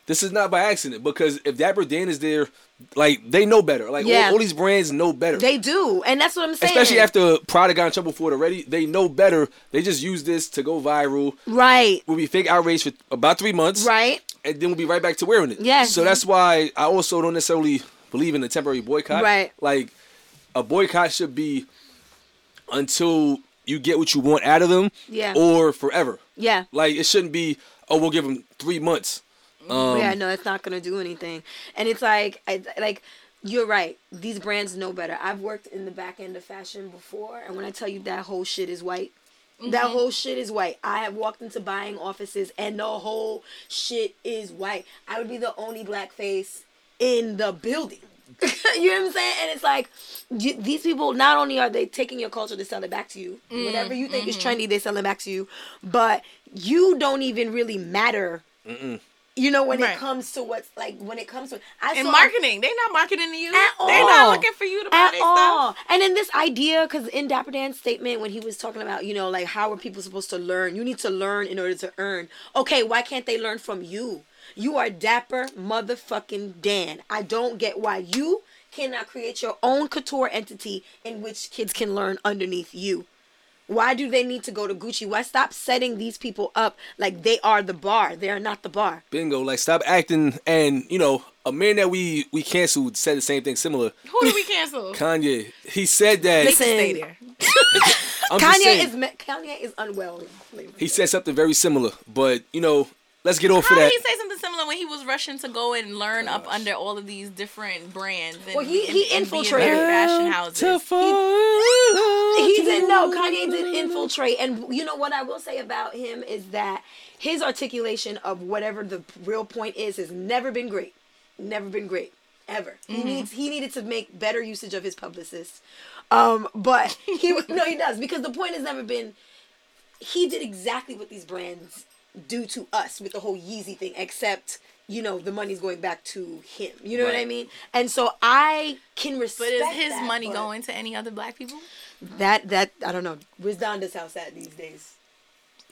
Speaker 2: This is not by accident because if Dapper Dan is there, like they know better. Like
Speaker 3: Yeah.
Speaker 2: all, all these brands know better.
Speaker 3: They do, and that's what I'm saying.
Speaker 2: Especially after Prada got in trouble for it already, they know better. They just use this to go viral.
Speaker 3: right,
Speaker 2: We'll be fake outrage for about three months,
Speaker 3: right,
Speaker 2: and then we'll be right back to wearing it.
Speaker 3: Yes.
Speaker 2: So that's why I also don't necessarily believe in a temporary boycott.
Speaker 3: Right.
Speaker 2: Like a boycott should be until you get what you want out of them.
Speaker 3: Yeah.
Speaker 2: Or forever.
Speaker 3: Yeah,
Speaker 2: Like it shouldn't be. Oh, we'll give them three months. Um,
Speaker 3: yeah. No, it's not gonna do anything, and it's like, I, like. You're right. These brands know better. I've worked in the back end of fashion before, and when I tell you that whole shit is white, that whole shit is white. I have walked into buying offices, and the whole shit is white. I would be the only black face in the building. you know what I'm saying? And it's like you, these people. Not only are they taking your culture to sell it back to you, mm, whatever you think is mm-hmm. trendy, they sell it back to you. But you don't even really matter. You know when
Speaker 4: Right.
Speaker 3: it comes to what's like when it comes to I
Speaker 4: And
Speaker 3: saw-
Speaker 4: marketing, they're not marketing to you.
Speaker 3: At all.
Speaker 4: They're not looking for you to buy
Speaker 3: at
Speaker 4: their
Speaker 3: all.
Speaker 4: stuff.
Speaker 3: And then this idea, because in Dapper Dan's statement, when he was talking about, you know, like how are people supposed to learn? You need to learn in order to earn. Okay, why can't they learn from you? You are Dapper motherfucking Dan. I don't get why you cannot create your own couture entity in which kids can learn underneath you. Why do they need to go to Gucci? Why stop setting these people up like they are the bar? They are not the bar.
Speaker 2: Bingo. Like stop acting. And you know, a man that we we canceled said the same thing similar.
Speaker 4: Who do we cancel?
Speaker 2: Kanye. He said that.
Speaker 3: Listen,
Speaker 4: Stay there.
Speaker 2: I'm
Speaker 3: Kanye
Speaker 2: saying,
Speaker 3: is Kanye is unwell.
Speaker 2: He said something very similar. But you know, let's get off
Speaker 4: How
Speaker 2: of
Speaker 4: did he say something similar when he was rushing to go and learn up under all of these different brands? And,
Speaker 3: Well, he- he
Speaker 4: and
Speaker 3: infiltrated.
Speaker 4: different fashion houses.
Speaker 3: He did no. Kanye did infiltrate, and you know what I will say about him is that his articulation of whatever the real point is has never been great. Never been great ever. He needs he needed to make better usage of his publicists. Um, but he no he does because the point has never been. He did exactly what these brands do to us with the whole Yeezy thing, except you know the money's going back to him. You know what I mean? And so I can respect.
Speaker 4: But is his
Speaker 3: that,
Speaker 4: money going to any other black people?
Speaker 3: that that I don't know. Where's Donda's house at these days?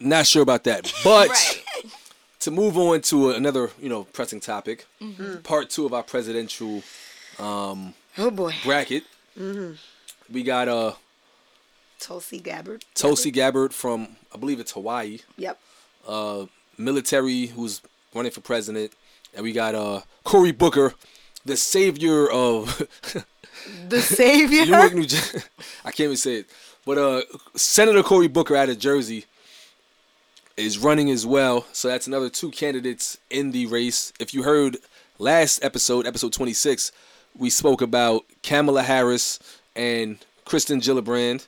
Speaker 2: Not sure about that. But
Speaker 4: Right.
Speaker 2: to move on to another, you know, pressing topic,
Speaker 3: Mm-hmm.
Speaker 2: part two of our presidential
Speaker 3: Oh boy,
Speaker 2: bracket.
Speaker 3: Mm-hmm.
Speaker 2: We got uh
Speaker 3: Tulsi Gabbard.
Speaker 2: Tulsi Gabbard from I believe it's Hawaii,
Speaker 3: Yep.
Speaker 2: Military who's running for president, and we got uh Cory Booker, the savior of
Speaker 3: The savior.
Speaker 2: Newark, New Jersey. I can't even say it, but uh Senator Cory Booker out of Jersey is running as well. So that's another two candidates in the race. If you heard last episode, episode 26, we spoke about Kamala Harris and Kirsten Gillibrand.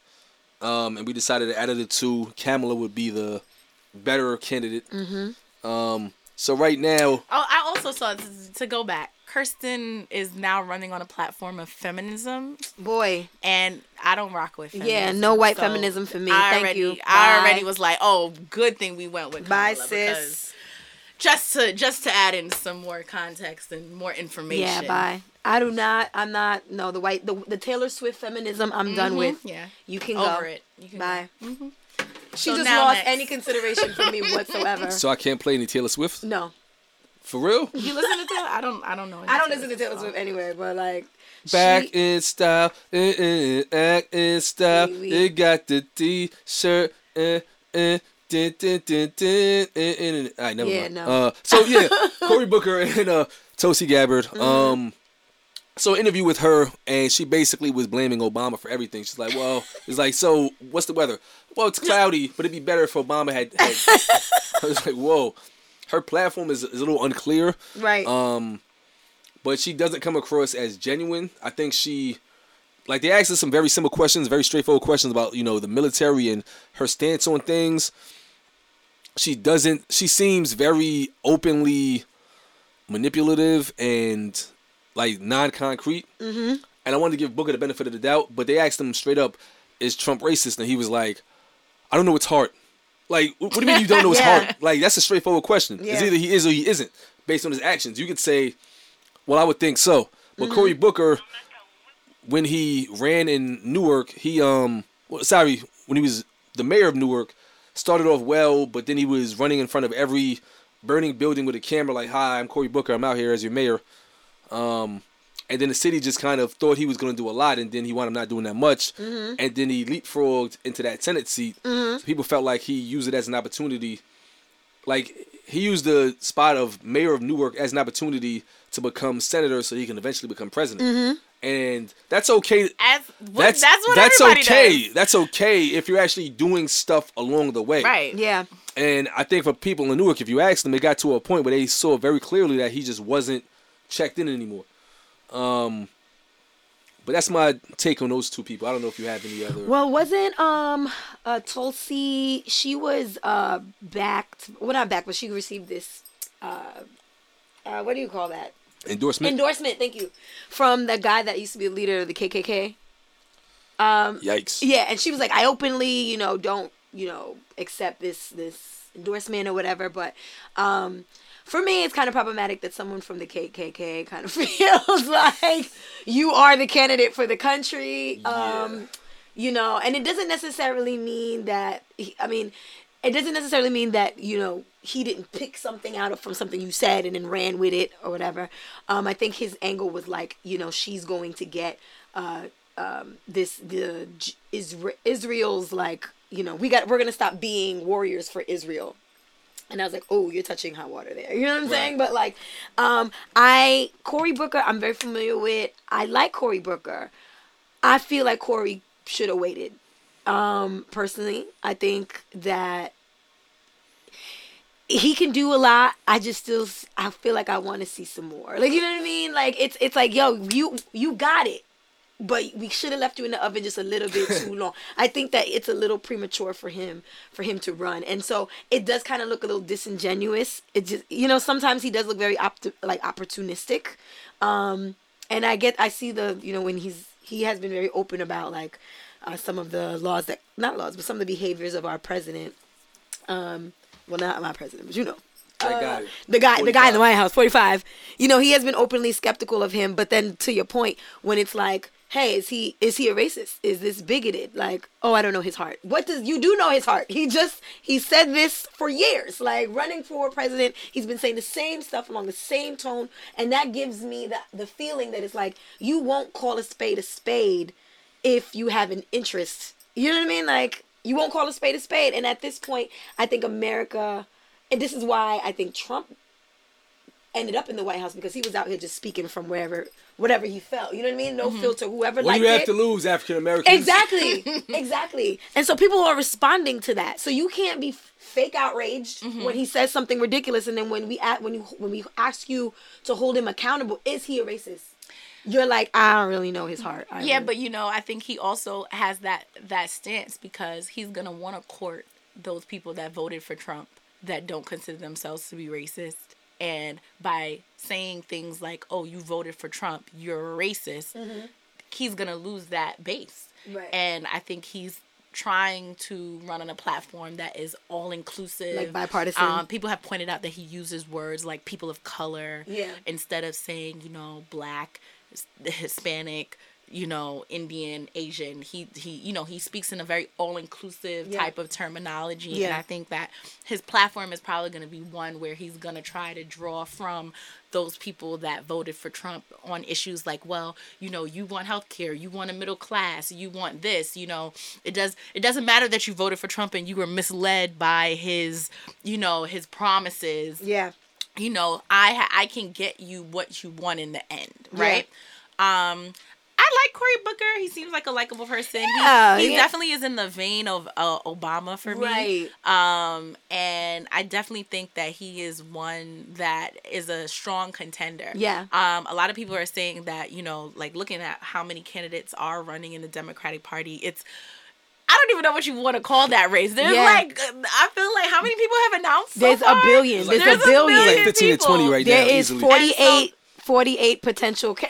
Speaker 2: Um, and we decided that out of the two, Kamala would be the better candidate. Mm-hmm. Um, so right now,
Speaker 4: Oh, I also saw to, to go back. Kirsten is now running on a platform of feminism,
Speaker 3: Boy.
Speaker 4: and I don't rock with. Feminism,
Speaker 3: Yeah, no white feminism for me.
Speaker 4: I
Speaker 3: Thank
Speaker 4: already,
Speaker 3: you.
Speaker 4: I
Speaker 3: Bye.
Speaker 4: already was like, oh, good thing we went with.
Speaker 3: Bye,
Speaker 4: Kamala,
Speaker 3: sis.
Speaker 4: Just to just to add in some more context and more information.
Speaker 3: Yeah, bye. I do not. I'm not. No, the white, the, the Taylor Swift feminism. I'm done with.
Speaker 4: Yeah,
Speaker 3: You can
Speaker 4: over
Speaker 3: go.
Speaker 4: Over it. You can
Speaker 3: Bye.
Speaker 4: Go.
Speaker 3: She
Speaker 4: So
Speaker 3: just lost
Speaker 4: next.
Speaker 3: any consideration for me whatsoever.
Speaker 2: so I can't play any Taylor Swift
Speaker 3: no,
Speaker 2: for real.
Speaker 4: You listen to Taylor? I don't. I don't know. any
Speaker 3: I don't listen to Taylor. Swift anyway. But like,
Speaker 2: Back
Speaker 3: she,
Speaker 2: in style, eh, eh, eh, act in style.
Speaker 3: Oui, oui.
Speaker 2: It got the T-shirt. Eh, eh, eh, eh, eh. All right, never
Speaker 3: Yeah,
Speaker 2: mind.
Speaker 3: no.
Speaker 2: Uh, so yeah, Cory Booker and uh, Tulsi Gabbard.
Speaker 3: Mm-hmm.
Speaker 2: Um, so interview with her, and she basically was blaming Obama for everything. She's like, "Well, it's like, so what's the weather? Well, it's cloudy, but it'd be better if Obama had." had I was like, "Whoa." Her platform is, is a little unclear.
Speaker 3: right?
Speaker 2: Um, but she doesn't come across as genuine. I think she, like, they asked her some very simple questions, very straightforward questions about you know the military and her stance on things. She doesn't. She seems very openly manipulative and like non-concrete. Mm-hmm. And I wanted to give Booker the benefit of the doubt, but they asked him straight up, "Is Trump racist?" And he was like, "I don't know. It's hard." Like, what do you mean you don't know it's
Speaker 3: Yeah.
Speaker 2: hard? Like, that's a straightforward question. It's either he is or he isn't, based on his actions. You could say, well, I would think so. But
Speaker 3: Mm-hmm.
Speaker 2: Cory Booker, when he ran in Newark, he um, well, sorry, when he was the mayor of Newark, started off well, but then he was running in front of every burning building with a camera, like, "Hi, I'm Cory Booker. I'm out here as your mayor." Um, and then the city just kind of thought he was going to do a lot, and then he wound up not doing that much. Mm-hmm. And then he leapfrogged into that Senate seat. So people felt like he used it as an opportunity. Like he used the spot of mayor of Newark as an opportunity to become senator, so he can eventually become president. Mm-hmm. And that's okay.
Speaker 4: As what,
Speaker 2: That's
Speaker 4: that's, what
Speaker 2: that's
Speaker 4: everybody
Speaker 2: okay.
Speaker 4: does.
Speaker 2: That's okay if you're actually doing stuff along the way.
Speaker 4: Right.
Speaker 3: yeah,
Speaker 2: And I think for people in Newark, if you ask them, it got to a point where they saw very clearly that he just wasn't checked in anymore. Um, but that's my take on those two people. I don't know if you have any other.
Speaker 3: Well, wasn't um uh Tulsi? She was uh backed. Well, not backed, but she received this. Uh, uh, what do you call that?
Speaker 2: endorsement.
Speaker 3: Endorsement. Thank you, from the guy that used to be a leader of the KKK. Um,
Speaker 2: Yikes.
Speaker 3: yeah, and she was like, I openly, you know, don't, you know, accept this this endorsement or whatever. But um, for me, it's kind of problematic that someone from the KKK kind of feels like you are the candidate for the country. Um, you know, and it doesn't necessarily mean that. He, I mean, it doesn't necessarily mean that you know he didn't pick something out of from something you said and then ran with it or whatever. Um, I think his angle was like, you know, she's going to get uh, um, this the Isra- Israel's like, you know, we got we're gonna stop being warriors for Israel. And I was like, oh, you're touching hot water there. You know what I'm saying? But like, um, I Cory Booker, I'm very familiar with. I like Cory Booker. I feel like Corey should have waited. Um, personally, I think that he can do a lot. I just still, I feel like I want to see some more. Like you know what I mean? Like it's it's like yo, you you got it, but we should have left you in the oven just a little bit too long. I think that it's a little premature for him for him to run, and so it does kind of look a little disingenuous. It just you know sometimes he does look very opt- like opportunistic, um, and I get I see the you know when he's he has been very open about like uh, some of the laws that not laws but some of the behaviors of our president. Um, well, not my president, but you know,
Speaker 2: That guy.
Speaker 3: the guy, the guy in the White House, forty five. You know, he has been openly skeptical of him. But then, to your point, when it's like, hey, is he is he a racist? Is this bigoted? Like, oh, I don't know his heart. What does you do know his heart? He just he said this for years, like running for president. He's been saying the same stuff along the same tone, and that gives me the the feeling that it's like you won't call a spade a spade if you have an interest. You know what I mean? Like you won't call a spade a spade. And at this point, I think America, and this is why I think Trump ended up in the White House because he was out here just speaking from wherever, whatever he felt. You know what I mean? No filter. Whoever
Speaker 2: What do you have
Speaker 3: it.
Speaker 2: to lose, African Americans?
Speaker 3: Exactly. exactly. And so people are responding to that. So you can't be fake outraged
Speaker 4: Mm-hmm.
Speaker 3: when he says something ridiculous, and then when we at when you when we ask you to hold him accountable, is he a racist? You're like, I don't really know his heart. I
Speaker 4: Yeah,
Speaker 3: really-
Speaker 4: but you know, I think he also has that that stance because he's gonna want to court those people that voted for Trump that don't consider themselves to be racist, and by saying things like, "Oh, you voted for Trump, you're a racist," he's gonna lose that base.
Speaker 3: Right.
Speaker 4: And I think he's trying to run on a platform that is all inclusive,
Speaker 3: Like bipartisan.
Speaker 4: Um, people have pointed out that he uses words like people of color
Speaker 3: Yeah.
Speaker 4: instead of saying you know black hispanic you know indian asian he he you know he speaks in a very all-inclusive
Speaker 3: Yeah.
Speaker 4: type of terminology and i think that his platform is probably going to be one where he's going to try to draw from those people that voted for trump on issues like well you know you want health care you want a middle class you want this you know it does it doesn't matter that you voted for trump and you were misled by his you know his promises
Speaker 3: yeah.
Speaker 4: you know, I I can get you what you want in the end, right? Um, I like Cory Booker. He seems like a likable person. He-
Speaker 3: Yeah,
Speaker 4: he,
Speaker 3: yeah.
Speaker 4: definitely is in the vein of uh, Obama for me.
Speaker 3: Right.
Speaker 4: Um, and I definitely think that he is one that is a strong contender.
Speaker 3: Yeah.
Speaker 4: Um, a lot of people are saying that you know, like looking at how many candidates are running in the Democratic Party, it's I don't even know what you want to call that race. There's
Speaker 3: Yeah.
Speaker 4: like I feel like how many people have announced? so
Speaker 3: There's a billion.
Speaker 2: There's
Speaker 3: There's,
Speaker 2: like-
Speaker 3: a billion.
Speaker 2: It's like 15 to 20 right
Speaker 3: There
Speaker 2: now.
Speaker 3: is
Speaker 2: easily.
Speaker 3: 48, 48 potential.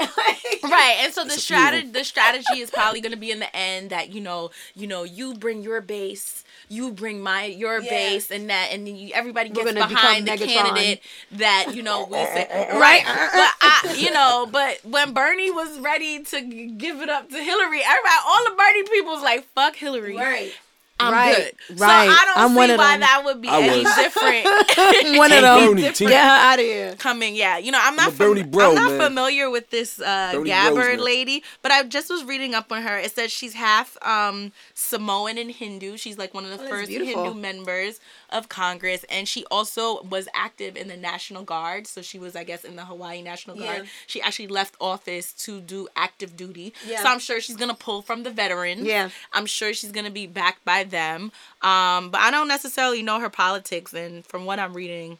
Speaker 4: right and so the
Speaker 2: That's a few of
Speaker 4: strategy the strategy is probably going to be in the end that you know you know you bring your base you bring my your
Speaker 3: Yeah.
Speaker 4: base and that and then you, everybody gets behind the
Speaker 3: Megatron.
Speaker 4: candidate that you know will say right but I you know but when Bernie was ready to give it up to Hillary everybody all the Bernie people was like fuck Hillary
Speaker 3: right.
Speaker 4: I'm
Speaker 3: Right,
Speaker 4: good
Speaker 3: right.
Speaker 4: so I don't
Speaker 3: I'm
Speaker 4: see
Speaker 3: one
Speaker 4: why
Speaker 3: them.
Speaker 4: that would be
Speaker 2: I
Speaker 4: any different
Speaker 3: One of
Speaker 2: Team
Speaker 3: them.
Speaker 2: Bernie, team-
Speaker 3: Get her out of here.
Speaker 4: coming. Yeah, you know, I'm
Speaker 2: I'm
Speaker 4: not fam-
Speaker 2: bro,
Speaker 4: I'm not
Speaker 2: man.
Speaker 4: familiar with this uh,
Speaker 2: Bernie
Speaker 4: Gabbard
Speaker 2: bros,
Speaker 4: lady, but I just was reading up on her. It says she's half um, Samoan and Hindu. She's like one of the
Speaker 3: Oh,
Speaker 4: first. Hindu members of Congress, and she also was active in the National Guard. So she was, I guess, in the Hawaii National Guard.
Speaker 3: Yeah.
Speaker 4: She actually left office to do active duty.
Speaker 3: Yeah.
Speaker 4: So I'm sure she's gonna pull from the veterans.
Speaker 3: Yeah.
Speaker 4: I'm sure she's gonna be backed by them. Um, but I don't necessarily know her politics, and from what I'm reading,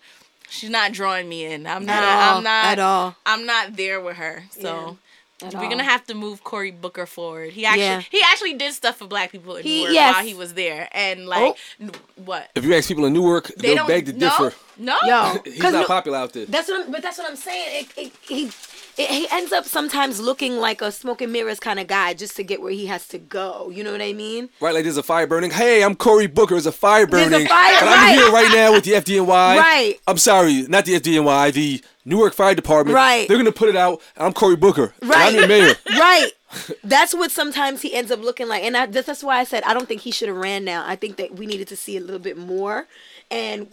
Speaker 4: she's not drawing me in. I'm not.
Speaker 3: At all,
Speaker 4: I'm not
Speaker 3: at all.
Speaker 4: I'm not there with her. So we're
Speaker 3: all.
Speaker 4: gonna have to move Cory Booker forward. He actually
Speaker 3: Yeah.
Speaker 4: he actually did stuff for Black people in
Speaker 3: He-
Speaker 4: Newark
Speaker 3: yes.
Speaker 4: while he was there, and like oh. n- what
Speaker 2: If you ask people in Newark,
Speaker 4: they
Speaker 2: they'll
Speaker 4: don't
Speaker 2: beg to
Speaker 4: no
Speaker 2: differ.
Speaker 4: no
Speaker 3: Yo,
Speaker 2: He's
Speaker 3: 'cause
Speaker 2: not
Speaker 3: no-
Speaker 2: popular out there.
Speaker 3: That's what I'm, but that's what I'm saying. It, it, he it, he ends up sometimes looking like a smoke and mirrors kind of guy just to get where he has to go. You know what I mean?
Speaker 2: Right, like there's a fire burning. Hey, I'm Cory Booker. There's a fire burning.
Speaker 3: There's a fire,
Speaker 2: and
Speaker 3: right.
Speaker 2: I'm here right now with the FDNY.
Speaker 3: Right.
Speaker 2: I'm sorry, not the FDNY, the Newark Fire Department.
Speaker 3: Right.
Speaker 2: They're gonna put it out. I'm Cory Booker. and
Speaker 3: Right.
Speaker 2: I'm your mayor.
Speaker 3: right. That's what sometimes he ends up looking like, and I, that's why I said I don't think he should have ran now. I think that we needed to see a little bit more, and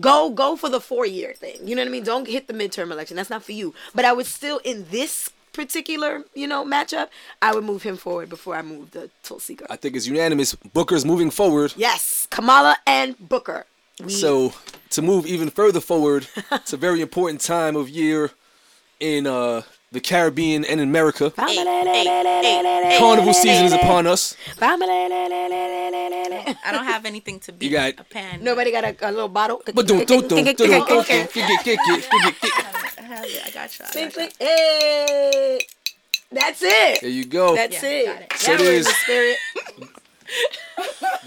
Speaker 3: go go for the four year thing. You know what I mean? Don't hit the midterm election. That's not for you. But I would still in this particular you know matchup, I would move him forward before I move the Tulsi girl.
Speaker 2: I think it's unanimous. Booker's moving forward.
Speaker 3: Yes, Kamala and Booker. We-
Speaker 2: So to move even further forward, it's a very important time of year in uh, the Caribbean and in America. Carnival season is upon us.
Speaker 4: I don't have anything to beat
Speaker 2: You got-
Speaker 4: a pen.
Speaker 3: Nobody got a, a little bottle.
Speaker 2: But don't don't don't don't don't
Speaker 3: Okay.
Speaker 4: I have it. I got you. I
Speaker 3: Clink,
Speaker 4: got you.
Speaker 3: clink. Hey, that's it.
Speaker 2: There you go.
Speaker 3: That's
Speaker 4: Yeah,
Speaker 3: it.
Speaker 4: got it.
Speaker 2: So
Speaker 3: Now we're in
Speaker 2: there's-
Speaker 3: the spirit.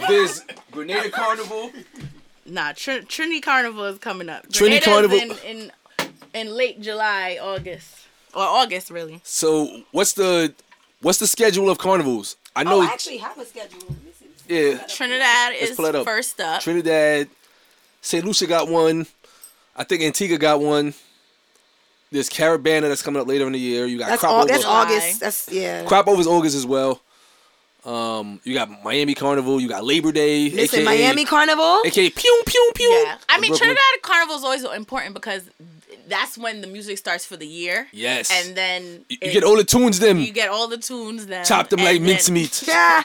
Speaker 2: There's Grenada Carnival.
Speaker 4: Nah, Tr- Trinity Carnival is coming up.
Speaker 2: Trinity
Speaker 4: Grenada's
Speaker 2: Carnival-
Speaker 4: in, in in late July, August, or August really.
Speaker 2: So what's the what's the schedule of carnivals? I know
Speaker 3: Oh, I actually have a schedule. Let me see.
Speaker 2: yeah,
Speaker 4: Trinidad
Speaker 2: Let's
Speaker 4: is
Speaker 2: up.
Speaker 4: first up.
Speaker 2: Trinidad, St. Lucia got one. I think Antigua got one. There's Caribana that's coming up later in the year. You got
Speaker 3: That's
Speaker 2: crop
Speaker 3: all.
Speaker 2: over.
Speaker 3: That's August. That's yeah.
Speaker 2: crop overs August as well. Um, you got Miami Carnival. You got Labor Day.
Speaker 3: Listen,
Speaker 2: AKA,
Speaker 3: Miami Carnival.
Speaker 2: AKA pew pew pew.
Speaker 4: Yeah, I mean
Speaker 2: Brooklyn.
Speaker 4: Trinidad Carnival is always important because that's when the music starts for the year.
Speaker 2: Yes.
Speaker 4: And then
Speaker 2: You,
Speaker 4: it-
Speaker 2: get all the tunes then.
Speaker 4: you get all the tunes then
Speaker 2: Chop them like mincemeat.
Speaker 3: Yeah.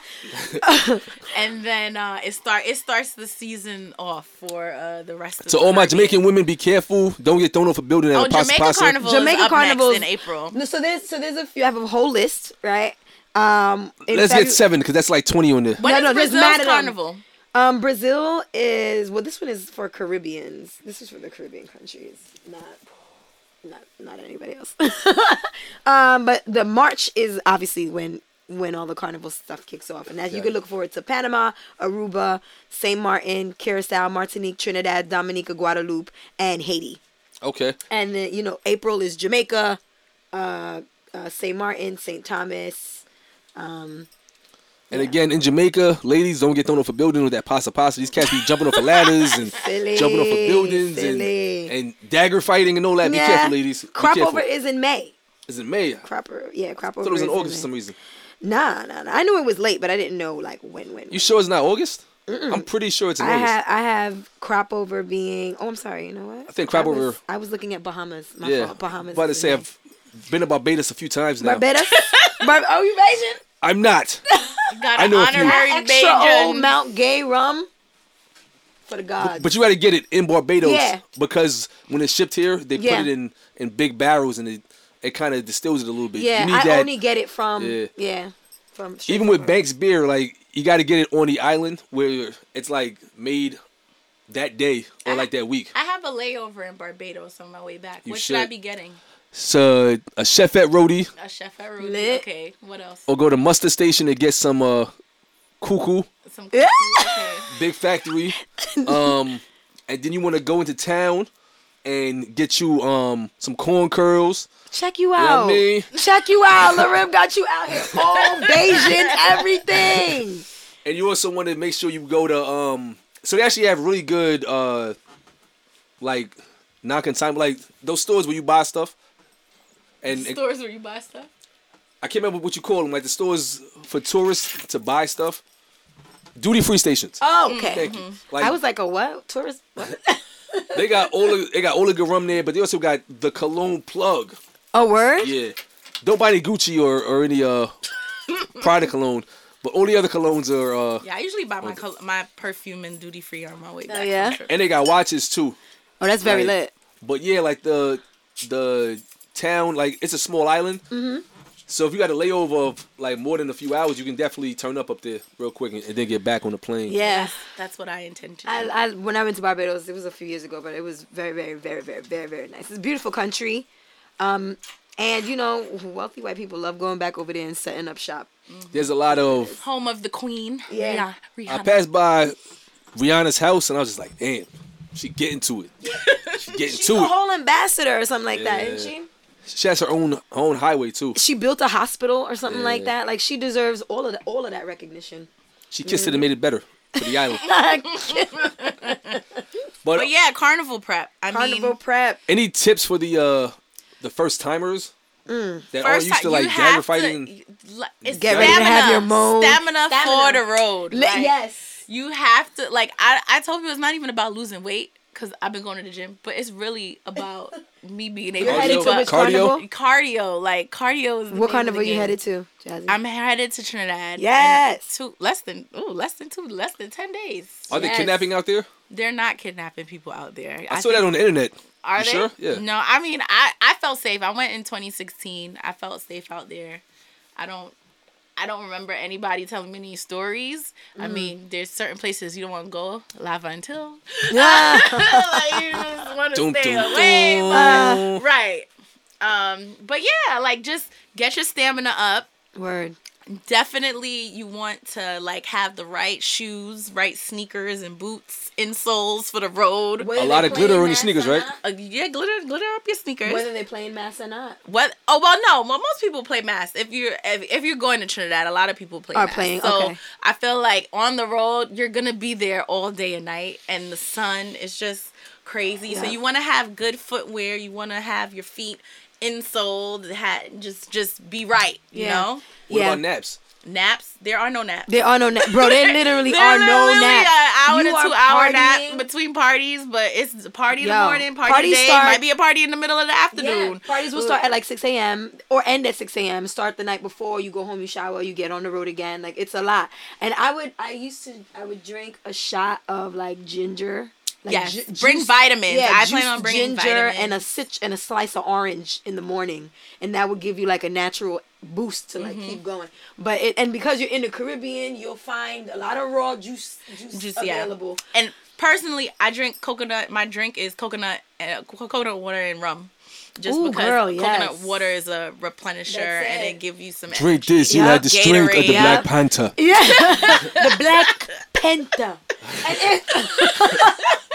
Speaker 4: and then uh, it start it starts the season off for uh, the rest of
Speaker 2: To
Speaker 4: the
Speaker 2: all my
Speaker 4: Caribbean.
Speaker 2: Jamaican women, be careful. Don't get thrown off a building at
Speaker 4: Oh,
Speaker 2: a pasta
Speaker 4: Jamaica
Speaker 2: pasta.
Speaker 4: Carnival
Speaker 3: Jamaica
Speaker 4: is up
Speaker 3: Carnival's-
Speaker 4: in April.
Speaker 3: No, so there's so there's a few. I have a whole list, right? Um,
Speaker 2: Let's
Speaker 3: Febu-
Speaker 2: get seven because that's like twenty on there.
Speaker 4: When
Speaker 3: No,
Speaker 4: is
Speaker 3: no, there's
Speaker 4: Brazil's
Speaker 3: mad at 'em. Um, Brazil is well. This one is for Caribbeans. This is for the Caribbean countries, not not not anybody else. um, but the March is obviously when when all the carnival stuff kicks off, and as you can look forward to Panama, Aruba, Saint Martin, Curacao, Martinique, Trinidad, Dominica, Guadeloupe, and Haiti.
Speaker 2: Okay.
Speaker 3: And then you know April is Jamaica, uh, uh, Saint Martin, Saint Thomas. Um,
Speaker 2: And again, in Jamaica, ladies don't get thrown off a building with that pasta pasta. These cats be jumping off of ladders and
Speaker 3: Silly,
Speaker 2: jumping off of buildings
Speaker 3: silly.
Speaker 2: and, and dagger fighting and all that. Be careful, ladies. Be
Speaker 3: Crop
Speaker 2: careful.
Speaker 3: over is in May.
Speaker 2: Is it May? I
Speaker 3: Cropper, yeah, crop over.
Speaker 2: thought it was in August for some reason.
Speaker 3: Nah, nah, nah. I knew it was late, but I didn't know like when. When.
Speaker 2: You sure it's not August? I'm pretty sure it's in
Speaker 3: I
Speaker 2: August.
Speaker 3: have I have crop over being. Oh, I'm sorry. You know what?
Speaker 2: I think crop
Speaker 3: was-
Speaker 2: over-
Speaker 3: I was looking at Bahamas. My
Speaker 2: yeah.
Speaker 3: fault. Bahamas.
Speaker 2: About to say
Speaker 3: in
Speaker 2: I've been to Barbados a few times now.
Speaker 3: Barbados. Bar- oh, you Asian?
Speaker 2: I'm not.
Speaker 4: Got
Speaker 2: I
Speaker 4: an
Speaker 2: know a few.
Speaker 4: honorary
Speaker 3: Extra old
Speaker 4: Bajan.
Speaker 3: Mount Gay rum. For the gods.
Speaker 2: But you got to get it in Barbados
Speaker 3: Yeah.
Speaker 2: because when it's shipped here, they
Speaker 3: Yeah.
Speaker 2: put it in in big barrels and it it kind of distills it a little bit.
Speaker 3: yeah,
Speaker 2: you need
Speaker 3: I
Speaker 2: that.
Speaker 3: only get it from.
Speaker 2: Yeah.
Speaker 3: Yeah. from
Speaker 2: even
Speaker 3: from
Speaker 2: with
Speaker 3: her.
Speaker 2: Banks beer, like you got to get it on the island where it's like made that day or like that week.
Speaker 4: I have a layover in Barbados on my way back.
Speaker 2: You
Speaker 4: what should I be getting?
Speaker 2: So Chefette roti
Speaker 4: A chef at Rudy.
Speaker 3: Lit.
Speaker 4: Okay. What else?
Speaker 2: or go to Mustard Station and get some uh cou-cou,
Speaker 4: Some
Speaker 3: Yeah.
Speaker 4: okay.
Speaker 2: big factory. um, and then you want to go into town and get you um some corn curls.
Speaker 3: Check you
Speaker 2: know I
Speaker 3: out.
Speaker 2: mean?
Speaker 3: Check you out. Larim got you out here. All Bajan, everything.
Speaker 2: And you also want to make sure you go to um. So they actually have really good uh, like non time like those stores where you buy stuff. And and
Speaker 4: Stores where you buy stuff.
Speaker 2: I can't remember what you call them, like the stores for tourists to buy stuff. Duty free stations.
Speaker 3: Oh, okay.
Speaker 2: Thank you. Like
Speaker 3: I was like, a what? Tourist? What?
Speaker 2: they got all the, they got all the good rum there, but they also got the cologne plug.
Speaker 3: A word?
Speaker 2: Yeah. Don't buy any Gucci or, or any uh Prada cologne, but all the other colognes are uh
Speaker 4: Yeah, I usually buy my col- my perfume and duty free on my way back. from
Speaker 3: yeah?
Speaker 2: and they got watches too.
Speaker 3: Oh, that's very
Speaker 2: Like,
Speaker 3: lit.
Speaker 2: But yeah, like the the town, like it's a small island. Mm-hmm. So if you got a layover of like more than a few hours, you can definitely turn up up there real quick and, and then get back on the plane.
Speaker 3: Yeah.
Speaker 4: That's what I intend to do.
Speaker 3: I, I when I went to Barbados, it was a few years ago, but it was very, very, very, very, very, very nice. It's a beautiful country, um, and you know, wealthy white people love going back over there and setting up shop.
Speaker 2: There's a lot of.
Speaker 4: Home of the Queen.
Speaker 3: Yeah.
Speaker 4: Rihanna.
Speaker 2: I passed by Rihanna's house and I was just like, damn, she getting to it. she getting
Speaker 3: She's
Speaker 2: to
Speaker 3: a
Speaker 2: it.
Speaker 3: whole ambassador or something like that, isn't she?
Speaker 2: She has her own her own highway too.
Speaker 3: She built a hospital or something like that. Like she deserves all of that, all of that recognition.
Speaker 2: She kissed it and made it better for the island. But,
Speaker 4: But yeah, carnival prep. I
Speaker 3: Carnival
Speaker 4: mean,
Speaker 3: prep.
Speaker 2: any tips for the uh the first timers
Speaker 3: Mm.
Speaker 2: that are used to
Speaker 4: time-
Speaker 2: like
Speaker 4: you
Speaker 2: dagger fighting?
Speaker 4: To, it's
Speaker 3: Get
Speaker 4: stamina,
Speaker 3: ready to have your mode.
Speaker 4: Stamina, for the road.
Speaker 3: Li-
Speaker 4: right?
Speaker 3: Yes.
Speaker 4: You have to like. I I told you it's not even about losing weight because I've been going to the gym, but it's really about me being able
Speaker 3: You're
Speaker 4: to
Speaker 3: headed
Speaker 2: Cardio-
Speaker 3: to
Speaker 4: keep
Speaker 3: which
Speaker 2: cardio?
Speaker 3: carnival?
Speaker 4: cardio. Like cardio is. The
Speaker 3: What
Speaker 4: name
Speaker 3: carnival
Speaker 4: of the
Speaker 3: you
Speaker 4: game.
Speaker 3: headed to, Jazzy?
Speaker 4: I'm headed to Trinidad. in
Speaker 3: Yes.
Speaker 4: Two less than ooh less than two less than ten days.
Speaker 2: Are they
Speaker 3: Yes.
Speaker 2: kidnapping out there?
Speaker 4: They're not kidnapping people out there.
Speaker 2: I, saw that on the internet.
Speaker 4: Are
Speaker 2: You
Speaker 4: they?
Speaker 2: sure? Yeah.
Speaker 4: No, I mean I I felt safe. I went in 2016. I felt safe out there. I don't I don't remember anybody telling me any stories. I
Speaker 3: Mm.
Speaker 4: mean, there's certain places you don't want to go. Lava until
Speaker 3: Yeah.
Speaker 4: like you just want to stay
Speaker 2: dum,
Speaker 4: away.
Speaker 2: dum.
Speaker 4: but- right. Um, but yeah, like just get your stamina up.
Speaker 3: Word.
Speaker 4: Definitely, you want to like have the right shoes, right sneakers and boots, insoles for the road.
Speaker 2: A lot of glitter on your sneakers, right?
Speaker 4: Uh, yeah, glitter, glitter up your sneakers.
Speaker 3: Whether they playing mass or not.
Speaker 4: What? Oh well, no. Well, most people play mass. If you're if, if you're going to Trinidad, a lot of people play
Speaker 3: Are
Speaker 4: mass.
Speaker 3: playing,
Speaker 4: So
Speaker 3: okay.
Speaker 4: I feel like on the road, you're gonna be there all day and night, and the sun is just crazy. So you want to have good footwear. You want to have your feet insoled. Hat just just be right. You
Speaker 3: Yeah.
Speaker 4: know.
Speaker 2: What
Speaker 3: Yeah.
Speaker 2: about naps?
Speaker 4: Naps. There are no naps.
Speaker 3: There are no naps, bro. There literally
Speaker 4: There
Speaker 3: are no
Speaker 4: literally
Speaker 3: naps.
Speaker 4: An hour
Speaker 3: You
Speaker 4: to two hour
Speaker 3: partying.
Speaker 4: nap between parties, but it's a party in
Speaker 3: Yo,
Speaker 4: the morning, party,
Speaker 3: parties
Speaker 4: in the day,
Speaker 3: start-
Speaker 4: might be a party in the middle of the
Speaker 3: Yeah,
Speaker 4: afternoon.
Speaker 3: parties will start at like 6 a.m. or end at 6 a.m. Start the night before. You go home, you shower, you get on the road again. Like it's a lot. And I would, I used to, I would drink a shot of like ginger. Like
Speaker 4: Yes,
Speaker 3: ju-
Speaker 4: bring
Speaker 3: juice-
Speaker 4: vitamins.
Speaker 3: Yeah,
Speaker 4: I plan on bringing
Speaker 3: ginger and a
Speaker 4: vitamins.
Speaker 3: and a slice of orange in the morning, and that would give you like a natural boost to
Speaker 4: Mm-hmm.
Speaker 3: like keep going. But it and because you're in the Caribbean, you'll find a lot of raw juice juice
Speaker 4: Just yeah.
Speaker 3: available.
Speaker 4: And personally, I drink coconut. My drink is coconut, uh, coconut water and rum. Just
Speaker 3: Ooh,
Speaker 4: because
Speaker 3: girl,
Speaker 4: coconut
Speaker 3: yes.
Speaker 4: water is a replenisher
Speaker 3: That's
Speaker 4: and
Speaker 3: it.
Speaker 4: it gives you some
Speaker 2: Drink
Speaker 4: energy.
Speaker 2: this. You
Speaker 3: Yeah.
Speaker 2: had the strength of the
Speaker 4: Gatorade.
Speaker 2: Black Panther.
Speaker 3: Yeah, the Black Panther.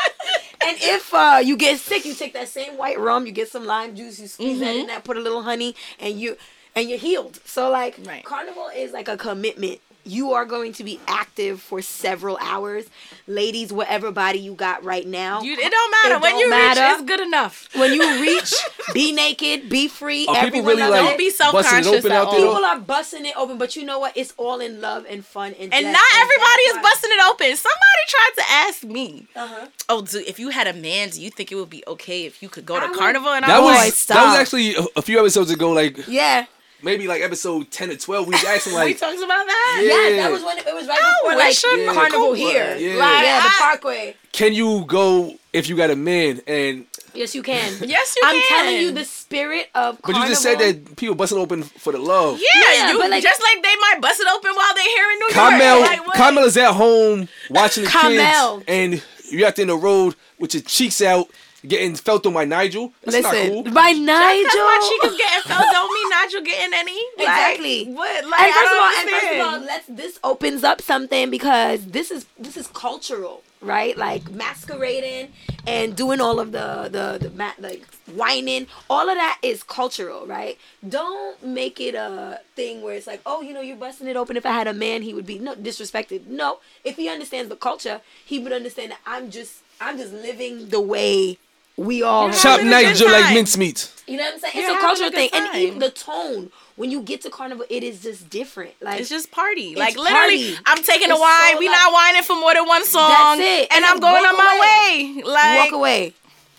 Speaker 3: And if, uh, you get sick, you take that same white rum, you get some lime juice, you squeeze that in there, put a little honey, and you and you're healed. So like,
Speaker 4: Right.
Speaker 3: carnival is like a commitment. You are going to be active for several hours, ladies. Whatever body you got right now,
Speaker 4: You, it don't matter
Speaker 3: It
Speaker 4: when
Speaker 3: don't
Speaker 4: you
Speaker 3: matter.
Speaker 4: reach. It's good enough.
Speaker 3: when you reach, be naked, be free.
Speaker 2: Are people
Speaker 3: Everyone
Speaker 2: really like.
Speaker 4: Don't be
Speaker 2: busting it
Speaker 4: self-conscious at all.
Speaker 3: People are busting it open, but you know what? It's all in love and fun and
Speaker 4: And not
Speaker 3: and
Speaker 4: everybody is busting it open. Somebody tried to ask me,
Speaker 3: Uh-huh.
Speaker 4: "Oh, do if you had a man, do you think it would be okay if you could go
Speaker 3: I
Speaker 4: to
Speaker 3: would-
Speaker 4: carnival?" And
Speaker 2: That
Speaker 4: I'm
Speaker 3: Boy,
Speaker 2: was
Speaker 4: like,
Speaker 2: that was actually a, a few episodes ago. Like
Speaker 3: Yeah.
Speaker 2: Maybe like episode ten or twelve. We was asking like, "We
Speaker 4: talked about that."
Speaker 2: Yeah.
Speaker 3: Yeah, that was when it was right
Speaker 4: Oh,
Speaker 3: before
Speaker 4: we
Speaker 3: like
Speaker 2: Yeah.
Speaker 3: carnival here.
Speaker 2: Yeah.
Speaker 3: Like, yeah, the Parkway.
Speaker 2: can you go if you got a man? And
Speaker 3: Yes, you can.
Speaker 4: Yes, you can
Speaker 3: I'm
Speaker 4: can.
Speaker 3: telling you, the spirit of
Speaker 2: but
Speaker 3: carnival.
Speaker 2: you just said that people busting open for the love.
Speaker 4: Yeah,
Speaker 3: Yeah,
Speaker 4: you
Speaker 3: but, like-
Speaker 4: just like they might bust it open while they're here in New
Speaker 2: Carmel,
Speaker 4: York. Like, what?
Speaker 2: Carmel is at home watching the
Speaker 3: Carmel.
Speaker 2: kids, and you're out there in the road with your cheeks out, getting felt on by Nigel. That's not
Speaker 3: Listen,
Speaker 2: cool.
Speaker 3: by
Speaker 4: Just
Speaker 3: Nigel.
Speaker 4: because my cheek is getting felt don't mean Nigel getting any. Like,
Speaker 3: Exactly.
Speaker 4: what? Like,
Speaker 3: and first of all,
Speaker 4: don't
Speaker 3: and first of all, let's this opens up something because this is this is cultural, right? Like masquerading and doing all of the the the ma- like whining, all of that is cultural, right? Don't make it a thing where it's like, oh, you know, you're busting it open. If I had a man, he would be no disrespected. No, if he understands the culture, he would understand that I'm just I'm just living the way we all.
Speaker 4: You're
Speaker 2: Chop
Speaker 4: having a
Speaker 2: Nigel like mincemeat.
Speaker 3: you know what I'm saying?
Speaker 4: You're
Speaker 3: it's a cultural
Speaker 4: a
Speaker 3: thing,
Speaker 4: good
Speaker 3: and even the tone when you get to carnival, it is just different. Like
Speaker 4: It's just party. Like literally,
Speaker 3: party.
Speaker 4: I'm taking
Speaker 3: It's
Speaker 4: a wine.
Speaker 3: so
Speaker 4: we
Speaker 3: like-
Speaker 4: not whining for more than one song.
Speaker 3: That's it.
Speaker 4: And,
Speaker 3: And
Speaker 4: I'm going
Speaker 3: walk
Speaker 4: on my
Speaker 3: away.
Speaker 4: way. Like
Speaker 3: walk away.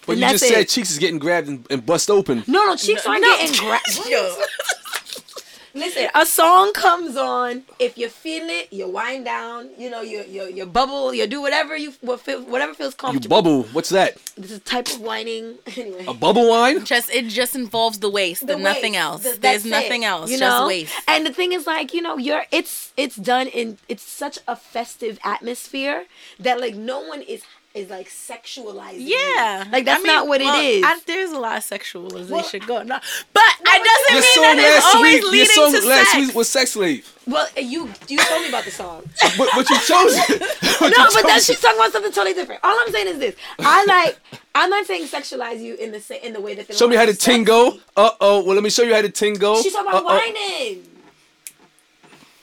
Speaker 2: But
Speaker 3: And
Speaker 2: you
Speaker 3: that's
Speaker 2: just said cheeks is getting grabbed and, and bust open.
Speaker 3: No, no, cheeks aren't
Speaker 4: No.
Speaker 3: getting grabbed.
Speaker 4: Yo.
Speaker 3: Listen, a song comes on. If you feel it, you wind down. You know, you you you bubble. You do whatever you what feel, whatever feels comfortable.
Speaker 2: You
Speaker 3: comfortable.
Speaker 2: bubble. What's that?
Speaker 3: This is a type of whining. Anyway,
Speaker 2: A bubble wine?
Speaker 4: Just it just involves the waist
Speaker 3: The
Speaker 4: and nothing else.
Speaker 3: Th-
Speaker 4: There's
Speaker 3: that's
Speaker 4: nothing
Speaker 3: it,
Speaker 4: else.
Speaker 3: you
Speaker 4: just
Speaker 3: know?
Speaker 4: waist.
Speaker 3: And the thing is, like you know, you're it's it's done in it's such a festive atmosphere that like no one is is like sexualizing. it.
Speaker 4: Yeah,
Speaker 3: like that's
Speaker 4: I mean,
Speaker 3: not what
Speaker 4: well,
Speaker 3: it is.
Speaker 4: I, there's a lot of sexualization
Speaker 3: Well-
Speaker 4: going on, but it doesn't
Speaker 2: Your
Speaker 4: mean
Speaker 2: song
Speaker 4: that it's always
Speaker 2: week. Your
Speaker 4: leading
Speaker 2: song
Speaker 4: to
Speaker 2: last
Speaker 4: sex.
Speaker 2: week was Sex Slave.
Speaker 3: well, you you told me about the song.
Speaker 2: But, but you chose it. But
Speaker 3: no, but then she's talking about something totally different. All I'm saying is this: I like. I'm not saying sexualize you in the in the way that. they
Speaker 2: Show me
Speaker 3: want
Speaker 2: how to
Speaker 3: to sex
Speaker 2: tingo.
Speaker 3: you.
Speaker 2: Uh oh. Well, let me show you how to tingo.
Speaker 3: She's talking about
Speaker 2: Uh-oh.
Speaker 3: whining.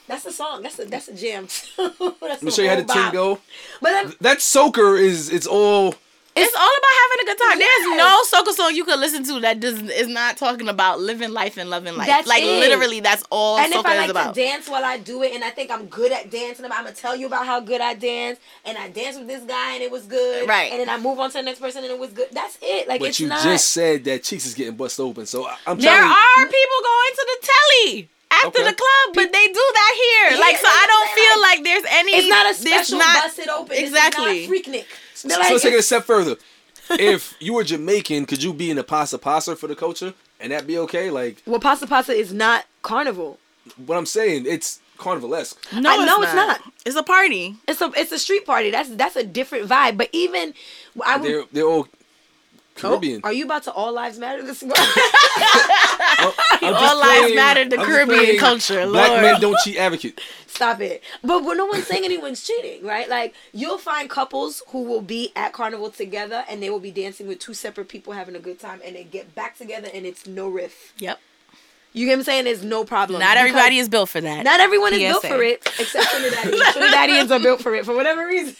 Speaker 3: That's a song. That's a that's a jam. that's
Speaker 2: Let me show you how to tingo.
Speaker 3: But then,
Speaker 2: That soca is it's all.
Speaker 4: It's all about having a good time.
Speaker 3: Yes.
Speaker 4: There's no soca song you could listen to that does is not talking about living life and loving life.
Speaker 3: That's
Speaker 4: like
Speaker 3: it.
Speaker 4: literally, that's all
Speaker 3: and
Speaker 4: soca
Speaker 3: if I
Speaker 4: is
Speaker 3: like
Speaker 4: about.
Speaker 3: to dance while I do it, and I think I'm good at dancing, I'm gonna tell you about how good I dance, and I danced with this guy and it was good,
Speaker 4: Right.
Speaker 3: And then I move on to the next person and it was good. That's it. Like it's not.
Speaker 2: But
Speaker 3: it's
Speaker 2: you
Speaker 3: not.
Speaker 2: just said that cheeks is getting bust open. So I- I'm
Speaker 4: there
Speaker 2: telling you.
Speaker 4: are people going to the telly after
Speaker 2: Okay.
Speaker 4: the club, but they do that here.
Speaker 3: Yeah,
Speaker 4: like, so I don't feel
Speaker 3: saying,
Speaker 4: like there's any.
Speaker 3: it's not a
Speaker 4: there's
Speaker 3: special
Speaker 4: not-
Speaker 3: busted open.
Speaker 4: Exactly.
Speaker 3: This is not Freaknik.
Speaker 2: So,
Speaker 3: They're
Speaker 2: so let's take it a step further. if you were Jamaican, could you be in a pasta pasta for the culture and that be okay? Like
Speaker 3: well, pasta pasta is not carnival.
Speaker 2: what I'm saying, it's carnivalesque.
Speaker 4: No,
Speaker 3: I know it's not.
Speaker 4: It's a party.
Speaker 3: It's a it's a street party. That's that's a different vibe. But even I would.
Speaker 2: They're they're all
Speaker 3: Oh, are you about to all lives matter this morning?
Speaker 2: I'm
Speaker 4: All lives
Speaker 2: playing-
Speaker 4: matter, the
Speaker 2: I'm
Speaker 4: Caribbean culture,
Speaker 2: Black
Speaker 4: Lord.
Speaker 2: men don't cheat advocate.
Speaker 3: Stop it. But but no one's saying anyone's cheating, right? Like you'll find couples who will be at carnival together and they will be dancing with two separate people having a good time and they get back together and it's no riff.
Speaker 4: Yep.
Speaker 3: You get what I'm saying? There's no problem.
Speaker 4: Not everybody is built for that.
Speaker 3: Not everyone is built for it, except Trinidadians. Trinidadians are built for it for whatever reason.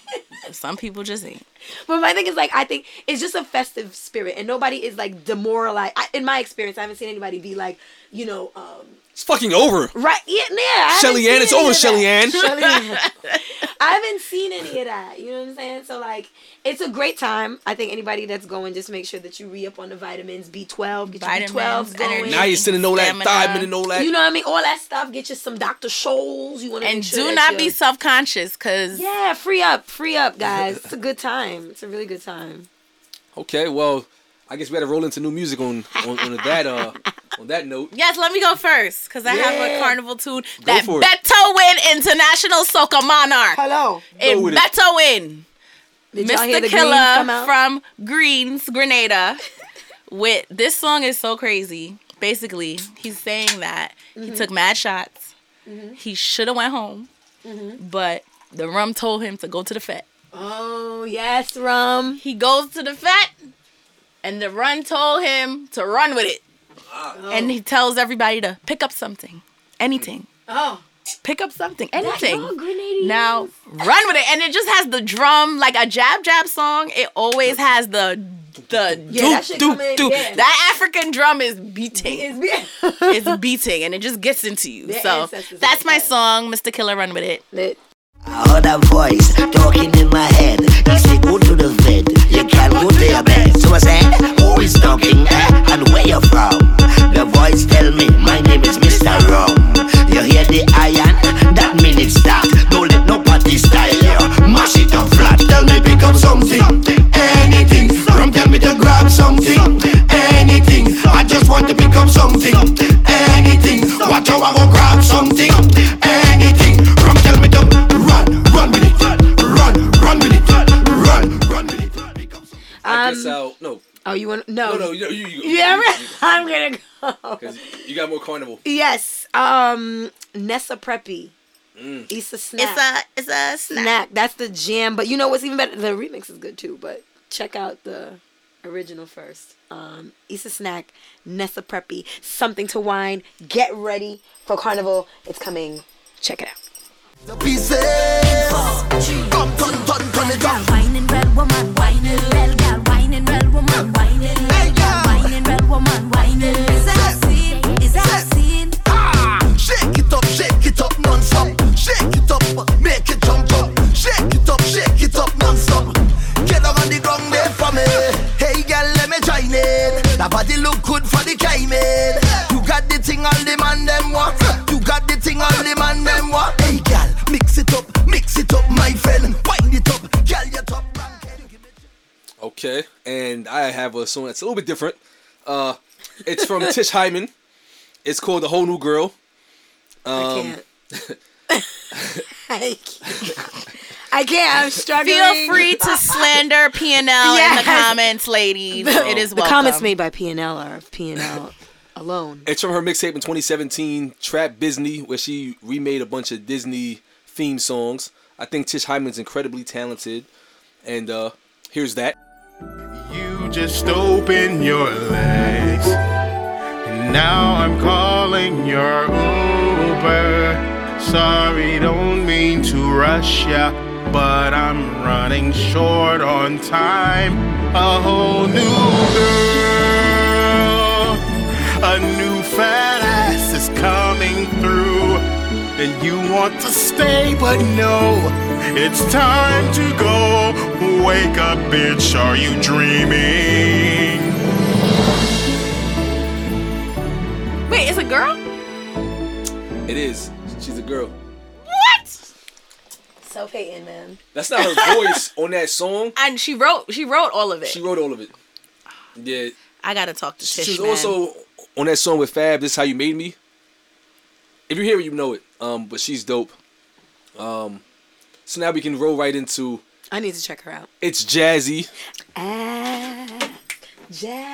Speaker 4: Some people just ain't.
Speaker 3: but my thing is like I think it's just a festive spirit, and nobody is like demoralized. I, in my experience, I haven't seen anybody be like, you know, um,
Speaker 2: It's fucking over.
Speaker 3: right? Yeah, yeah.
Speaker 2: Shelly Ann, it's over. Shelly Ann.
Speaker 3: Shelly Ann. I haven't seen any of that. You know what I'm saying? So like, it's a great time. I think anybody that's going, just make sure that you re up on the vitamins, B12, get your B12 going.
Speaker 4: energy.
Speaker 2: Now you're sending all that
Speaker 4: Stamina.
Speaker 2: thiamine and all that.
Speaker 3: You know what I mean? All that stuff. Get you some Dr. Scholl's. You want to
Speaker 4: And
Speaker 3: make sure
Speaker 4: do not be self conscious because
Speaker 3: Yeah, free up, free up, guys. It's a good time. It's a really good time.
Speaker 2: Okay, well, I guess we gotta roll into new music on on, on that uh on that note.
Speaker 4: Yes, let me go first because I have a carnival tune that. Beto win International Soca Monarch.
Speaker 3: Hello.
Speaker 4: In
Speaker 2: it.
Speaker 4: Beto win.
Speaker 3: Did y'all hear
Speaker 4: Mr.
Speaker 3: the Greens come
Speaker 4: Killer from Greens, Grenada. with this song is so crazy. Basically, he's saying that
Speaker 3: Mm-hmm.
Speaker 4: he took mad shots. He should have went home,
Speaker 3: Mm-hmm.
Speaker 4: but the rum told him to go to the fete.
Speaker 3: Oh yes, rum.
Speaker 4: He goes to the fete, and the run told him to run with it. Oh. And he tells everybody to pick up something, anything.
Speaker 3: Oh,
Speaker 4: Pick up something, anything. Now run with it, and it just has the drum like a jab jab song. It always has the the
Speaker 3: Yeah,
Speaker 4: doop
Speaker 3: that
Speaker 4: doop doop.
Speaker 3: yeah.
Speaker 4: That African drum is beating.
Speaker 3: it's be-
Speaker 4: It's beating, and it just gets into you.
Speaker 3: Their
Speaker 4: so that's
Speaker 3: like
Speaker 4: my
Speaker 3: that.
Speaker 4: song, Mr. Killer. Run with it.
Speaker 3: Lit.
Speaker 5: I heard a voice talking in my head. He said, Go to the fete, you can't go to your bed. So I said, Who is talking eh? and where you from? The voice tell me, My name is Mr. Rum. You hear the iron? That mean it's start. Don't let nobody style you. Mash it up flat. Tell me pick up something, anything. Rum tell me to grab something, anything. I just want to pick up something, anything. Watch how I go grab something, anything.
Speaker 2: I
Speaker 3: Um,
Speaker 2: guess I'll no.
Speaker 3: Oh, you want no?
Speaker 2: No, no, you, you, you,
Speaker 3: Yeah,
Speaker 2: you,
Speaker 3: I'm- I'm gonna go.
Speaker 2: Because you got more carnival.
Speaker 3: Yes. Um, Nessa Preppy. Issa Snack.
Speaker 4: It's a it's a snack.
Speaker 3: snack. That's the jam. But you know what's even better? The remix is good too. But check out the original first. Um, Issa Snack, Nessa Preppy, something to wine. Get ready for Carnival. It's coming. Check it out.
Speaker 5: The pieces. Come, turn, turn, turn it up.
Speaker 6: Whining red woman, whining red gal, whining red woman, whining red gal, whining red woman, whining. Is that a scene? Is that a scene?
Speaker 5: Ah, shake it up, shake it up non-stop. Shake it up, make it jump up. Shake it up, shake it up non-stop. Get up on the ground there for me. Hey girl, let me join in. That body look good for the climbing. You got the thing all the man them want. You got the thing all the man them want. Hey girl, mix it up, mix it up, my friend. Wind it
Speaker 2: Okay, and I have a song that's a little bit different. Uh, it's from Tish Hyman. It's called "The Whole New Girl." Um,
Speaker 3: I can't. I can't. I can't. I'm struggling.
Speaker 4: Feel free to slander P and L in the comments, ladies. It is
Speaker 3: The comments made by P&L are of P&L alone.
Speaker 2: It's from her mixtape in 2017, Trap Disney, where she remade a bunch of Disney theme songs. I think Tish Hyman's incredibly talented, and uh, here's that.
Speaker 7: Just open your legs. And now I'm calling your Uber. Sorry, don't mean to rush ya, but I'm running short on time. A whole new girl, a new fat ass is coming through. And you want to stay, but no, it's time to go. Wake up, bitch, are you dreaming?
Speaker 4: Wait, it's a girl?
Speaker 2: It is. She's a girl.
Speaker 4: What?
Speaker 3: Self-hating, man.
Speaker 2: That's not her voice on that song.
Speaker 4: And she wrote she wrote all of it.
Speaker 2: She wrote all of it. Yeah,
Speaker 4: I gotta talk to Tish.
Speaker 2: she's
Speaker 4: man.
Speaker 2: also on that song with Fab. This is how you made me. If you hear it, you know it. Um, but she's dope. Um, so now we can roll right into
Speaker 3: I need to check her out.
Speaker 2: it's jazzy.
Speaker 3: Ah, Jazzy.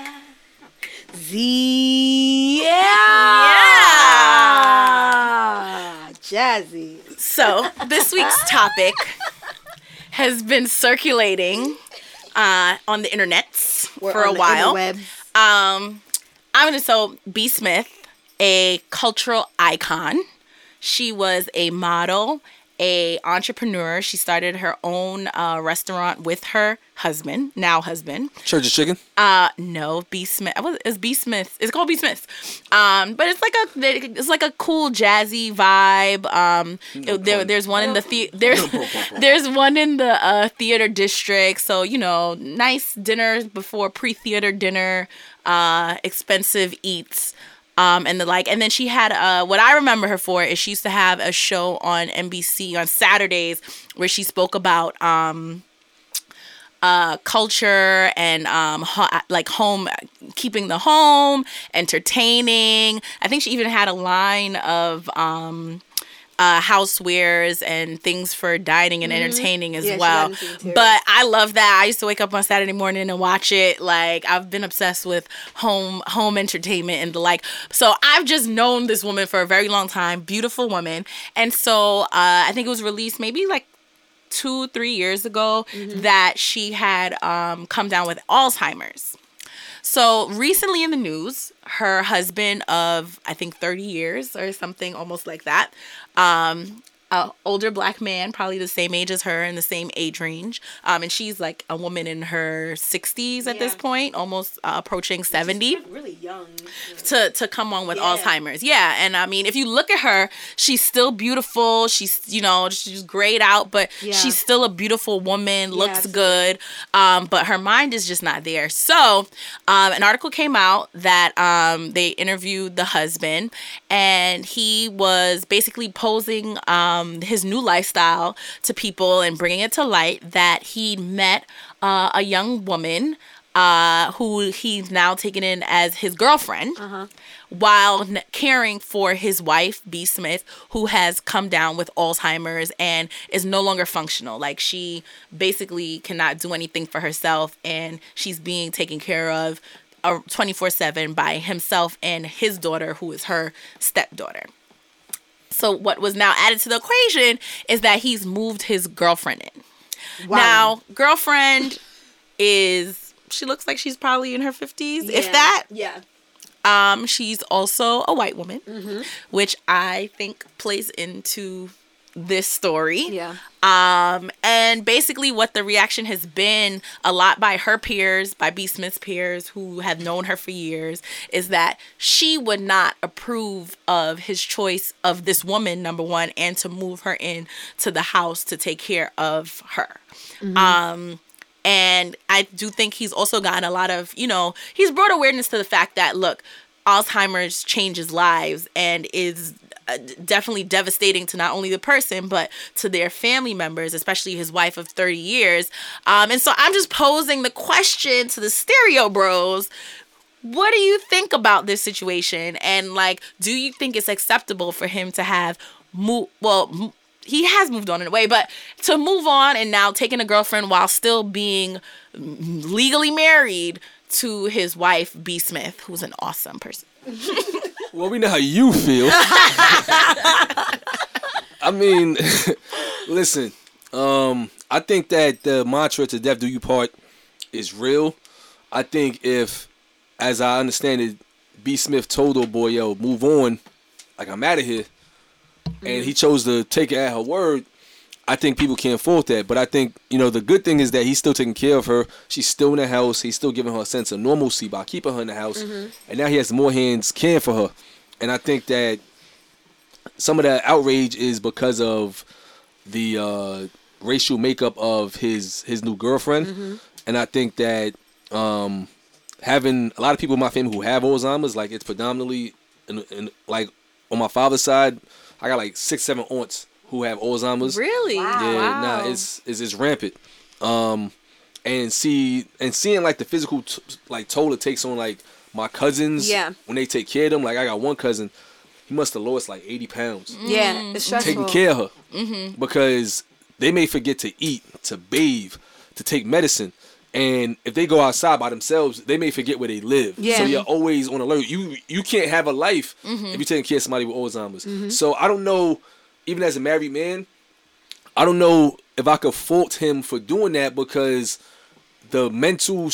Speaker 3: Yeah. Jazzy.
Speaker 4: So this week's topic has been circulating uh, on the internets
Speaker 3: We're
Speaker 4: for
Speaker 3: on
Speaker 4: a
Speaker 3: the
Speaker 4: while.
Speaker 3: interwebs.
Speaker 4: Um, I'm gonna so B Smith, a cultural icon. She was a model a entrepreneur. She started her own uh, restaurant with her husband, now husband.
Speaker 2: Church of Chicken.
Speaker 4: Uh, no, B Smith. It's B Smith. It's called B Smith. Um, but it's like a it's like a cool jazzy vibe. Um, it- there, there's one in the the- there's there's one in the uh, theater district. So you know, nice dinner before pre-theater dinner, uh, expensive eats. Um, and the like, and then she had uh, what I remember her for is she used to have a show on NBC on Saturdays where she spoke about um, uh, culture and um, ho- like home, keeping the home, entertaining. I think she even had a line of um, uh, housewares and things for dining and entertaining as
Speaker 3: Mm-hmm. Yeah,
Speaker 4: well.
Speaker 3: got into interiors.
Speaker 4: But I love that. I used to wake up on Saturday morning and watch it. Like I've been obsessed with home home entertainment and the like. So I've just known this woman for a very long time. Beautiful woman. And so uh, I think it was released maybe like two three years ago that she had um, come down with Alzheimer's. So recently in the news, her husband of I think 30 years or something almost like that, um, a older black man, probably the same age as her in the same age range, um, and she's like a woman in her 60s at this point, almost uh, approaching 70
Speaker 3: Really young.
Speaker 4: to to come on with
Speaker 3: Yeah.
Speaker 4: Alzheimer's. Yeah, and I mean, if you look at her, she's still beautiful. She's you know she's grayed out, but
Speaker 3: Yeah.
Speaker 4: she's still a beautiful woman. Looks good, um, but her mind is just not there. So, um, an article came out that um, they interviewed the husband, and he was basically posing um, his new lifestyle to people and bringing it to light that he met uh, a young woman uh, who he's now taken in as his girlfriend while n- caring for his wife, B. Smith, who has come down with Alzheimer's and is no longer functional. Like she basically cannot do anything for herself and she's being taken care of uh, 24 7 by himself and his daughter, who is her stepdaughter. So, what was now added to the equation is that he's moved his girlfriend in. Wow. Now, girlfriend is she looks like she's probably in her 50s, if that.
Speaker 3: Yeah.
Speaker 4: Um, she's also a white woman,
Speaker 3: Mm-hmm.
Speaker 4: which I think plays into this story.
Speaker 3: Yeah.
Speaker 4: Um, and basically, what the reaction has been a lot by her peers, by B. Smith's peers who have known her for years, is that she would not approve of his choice of this woman, number one, and to move her in to the house to take care of her. Um, and I do think he's also gotten a lot of, you know, he's brought awareness to the fact that, look, Alzheimer's changes lives and is definitely devastating to not only the person, but to their family members, especially his wife of 30 years. Um, and so I'm just posing the question to the stereo bros what do you think about this situation? And like do you think it's acceptable for him to have move well he has moved on in a way but to move on and now taking a girlfriend while still being mm, legally married to his wife b. Smith who's an awesome person
Speaker 2: Well, we know how you feel. I mean, listen. Um, I think that the mantra "to death do you part" is real. I think if, as I understand it, B. Smith told old boy, "Yo, move on," like I'm out of here, and he chose to take it at her word. I think people can't fault that. But I think, you know, the good thing is that he's still taking care of her. She's still in the house. He's still giving her a sense of normalcy by keeping her in the house. And now he has more hands caring for her. And I think that some of that outrage is because of the uh, racial makeup of his his new girlfriend. And I think that um, having a lot of people in my family who have Alzheimer's, like it's predominantly in, in like on my father's side, I got like six, seven aunts who have Alzheimer's.
Speaker 4: really
Speaker 2: Yeah, nah, it's it's it's rampant. Um, and see and seeing like the physical t- like toll it takes on like my cousins.
Speaker 3: Yeah.
Speaker 2: When they take care of them, like I got one cousin, he must have lost like eighty pounds
Speaker 3: Yeah. It's mm. stressful.
Speaker 2: taking care of her mm-hmm. because they may forget to eat, to bathe, to take medicine. And if they go outside by themselves, they may forget where they live.
Speaker 3: Yeah.
Speaker 2: So you're always on alert. You you can't have a life mm-hmm. if you're taking care of somebody with Alzheimer's. Mm-hmm. So I don't know, even as a married man, I don't know if I could fault him for doing that because the mental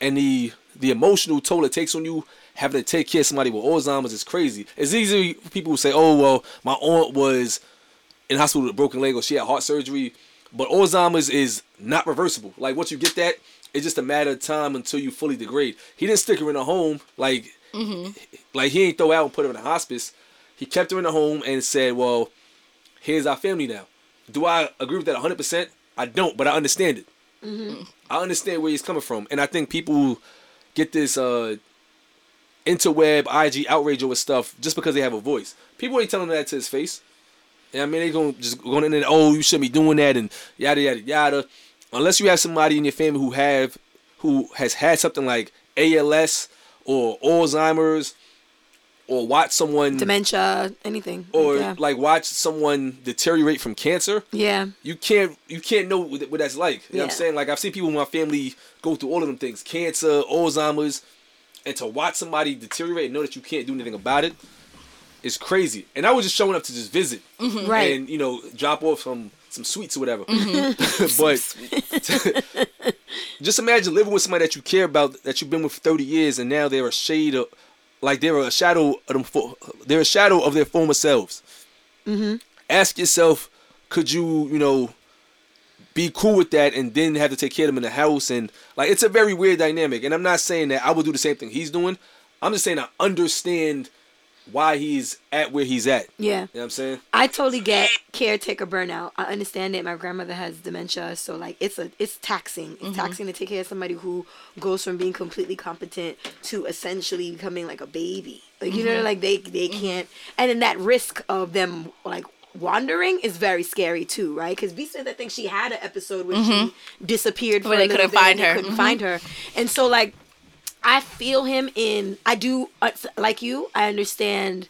Speaker 2: and the the emotional toll it takes on you having to take care of somebody with Alzheimer's is crazy. It's easy for people who say, "Oh well, my aunt was in hospital with a broken leg or she had heart surgery. But Alzheimer's is not reversible. Like once you get that, it's just a matter of time until you fully degrade. He didn't stick her in a home. Like, mm-hmm. like he ain't throw out and put her in a hospice. He kept her in a home and said, "Well, here's our family now." Do I agree with that 100? percent I don't, but I understand it. I understand where he's coming from, and I think people get this uh, interweb IG outrage over stuff just because they have a voice. People ain't telling that to his face. And I mean, they gonna just going in there. Oh, you shouldn't be doing that, and yada yada yada. Unless you have somebody in your family who have who has had something like ALS or Alzheimer's, or watch someone
Speaker 3: Dementia, anything.
Speaker 2: or
Speaker 3: yeah.
Speaker 2: like watch someone deteriorate from cancer
Speaker 3: yeah.
Speaker 2: you can't you can't know what, what that's like. You know what I'm saying? Like I've seen people in my family go through all of them things, cancer, Alzheimer's, and to watch somebody deteriorate and know that you can't do anything about it is crazy. And I was just showing up to just visit mm-hmm.
Speaker 3: Right.
Speaker 2: and you know drop off some some sweets or whatever. Mm-hmm. but just imagine living with somebody that you care about that you've been with for 30 years and now they're a shade of like they're a shadow of them fo- they're a shadow of their former selves Mm-hmm. ask yourself, could you, you know, be cool with that and then have to take care of them in the house and like it's a very weird dynamic. And I'm not saying that I would do the same thing he's doing. I'm just saying I understand why he's at where he's at.
Speaker 3: Yeah.
Speaker 2: You know what I'm saying?
Speaker 3: I totally get caretaker burnout. I understand it. My grandmother has dementia, so like it's a it's taxing. It's
Speaker 2: Mm-hmm.
Speaker 3: taxing to take care of somebody who goes from being completely competent to essentially becoming like a baby. Like you
Speaker 2: Mm-hmm.
Speaker 3: know, like they they can't, and then that risk of them like wandering is very scary too, right? Because B Smith, I think she had an episode where she disappeared for
Speaker 4: Where
Speaker 3: a
Speaker 4: they couldn't
Speaker 3: bit
Speaker 4: find her.
Speaker 3: Couldn't
Speaker 4: Mhm.
Speaker 3: find her, and so like I feel him in. I do uh, like you. I understand.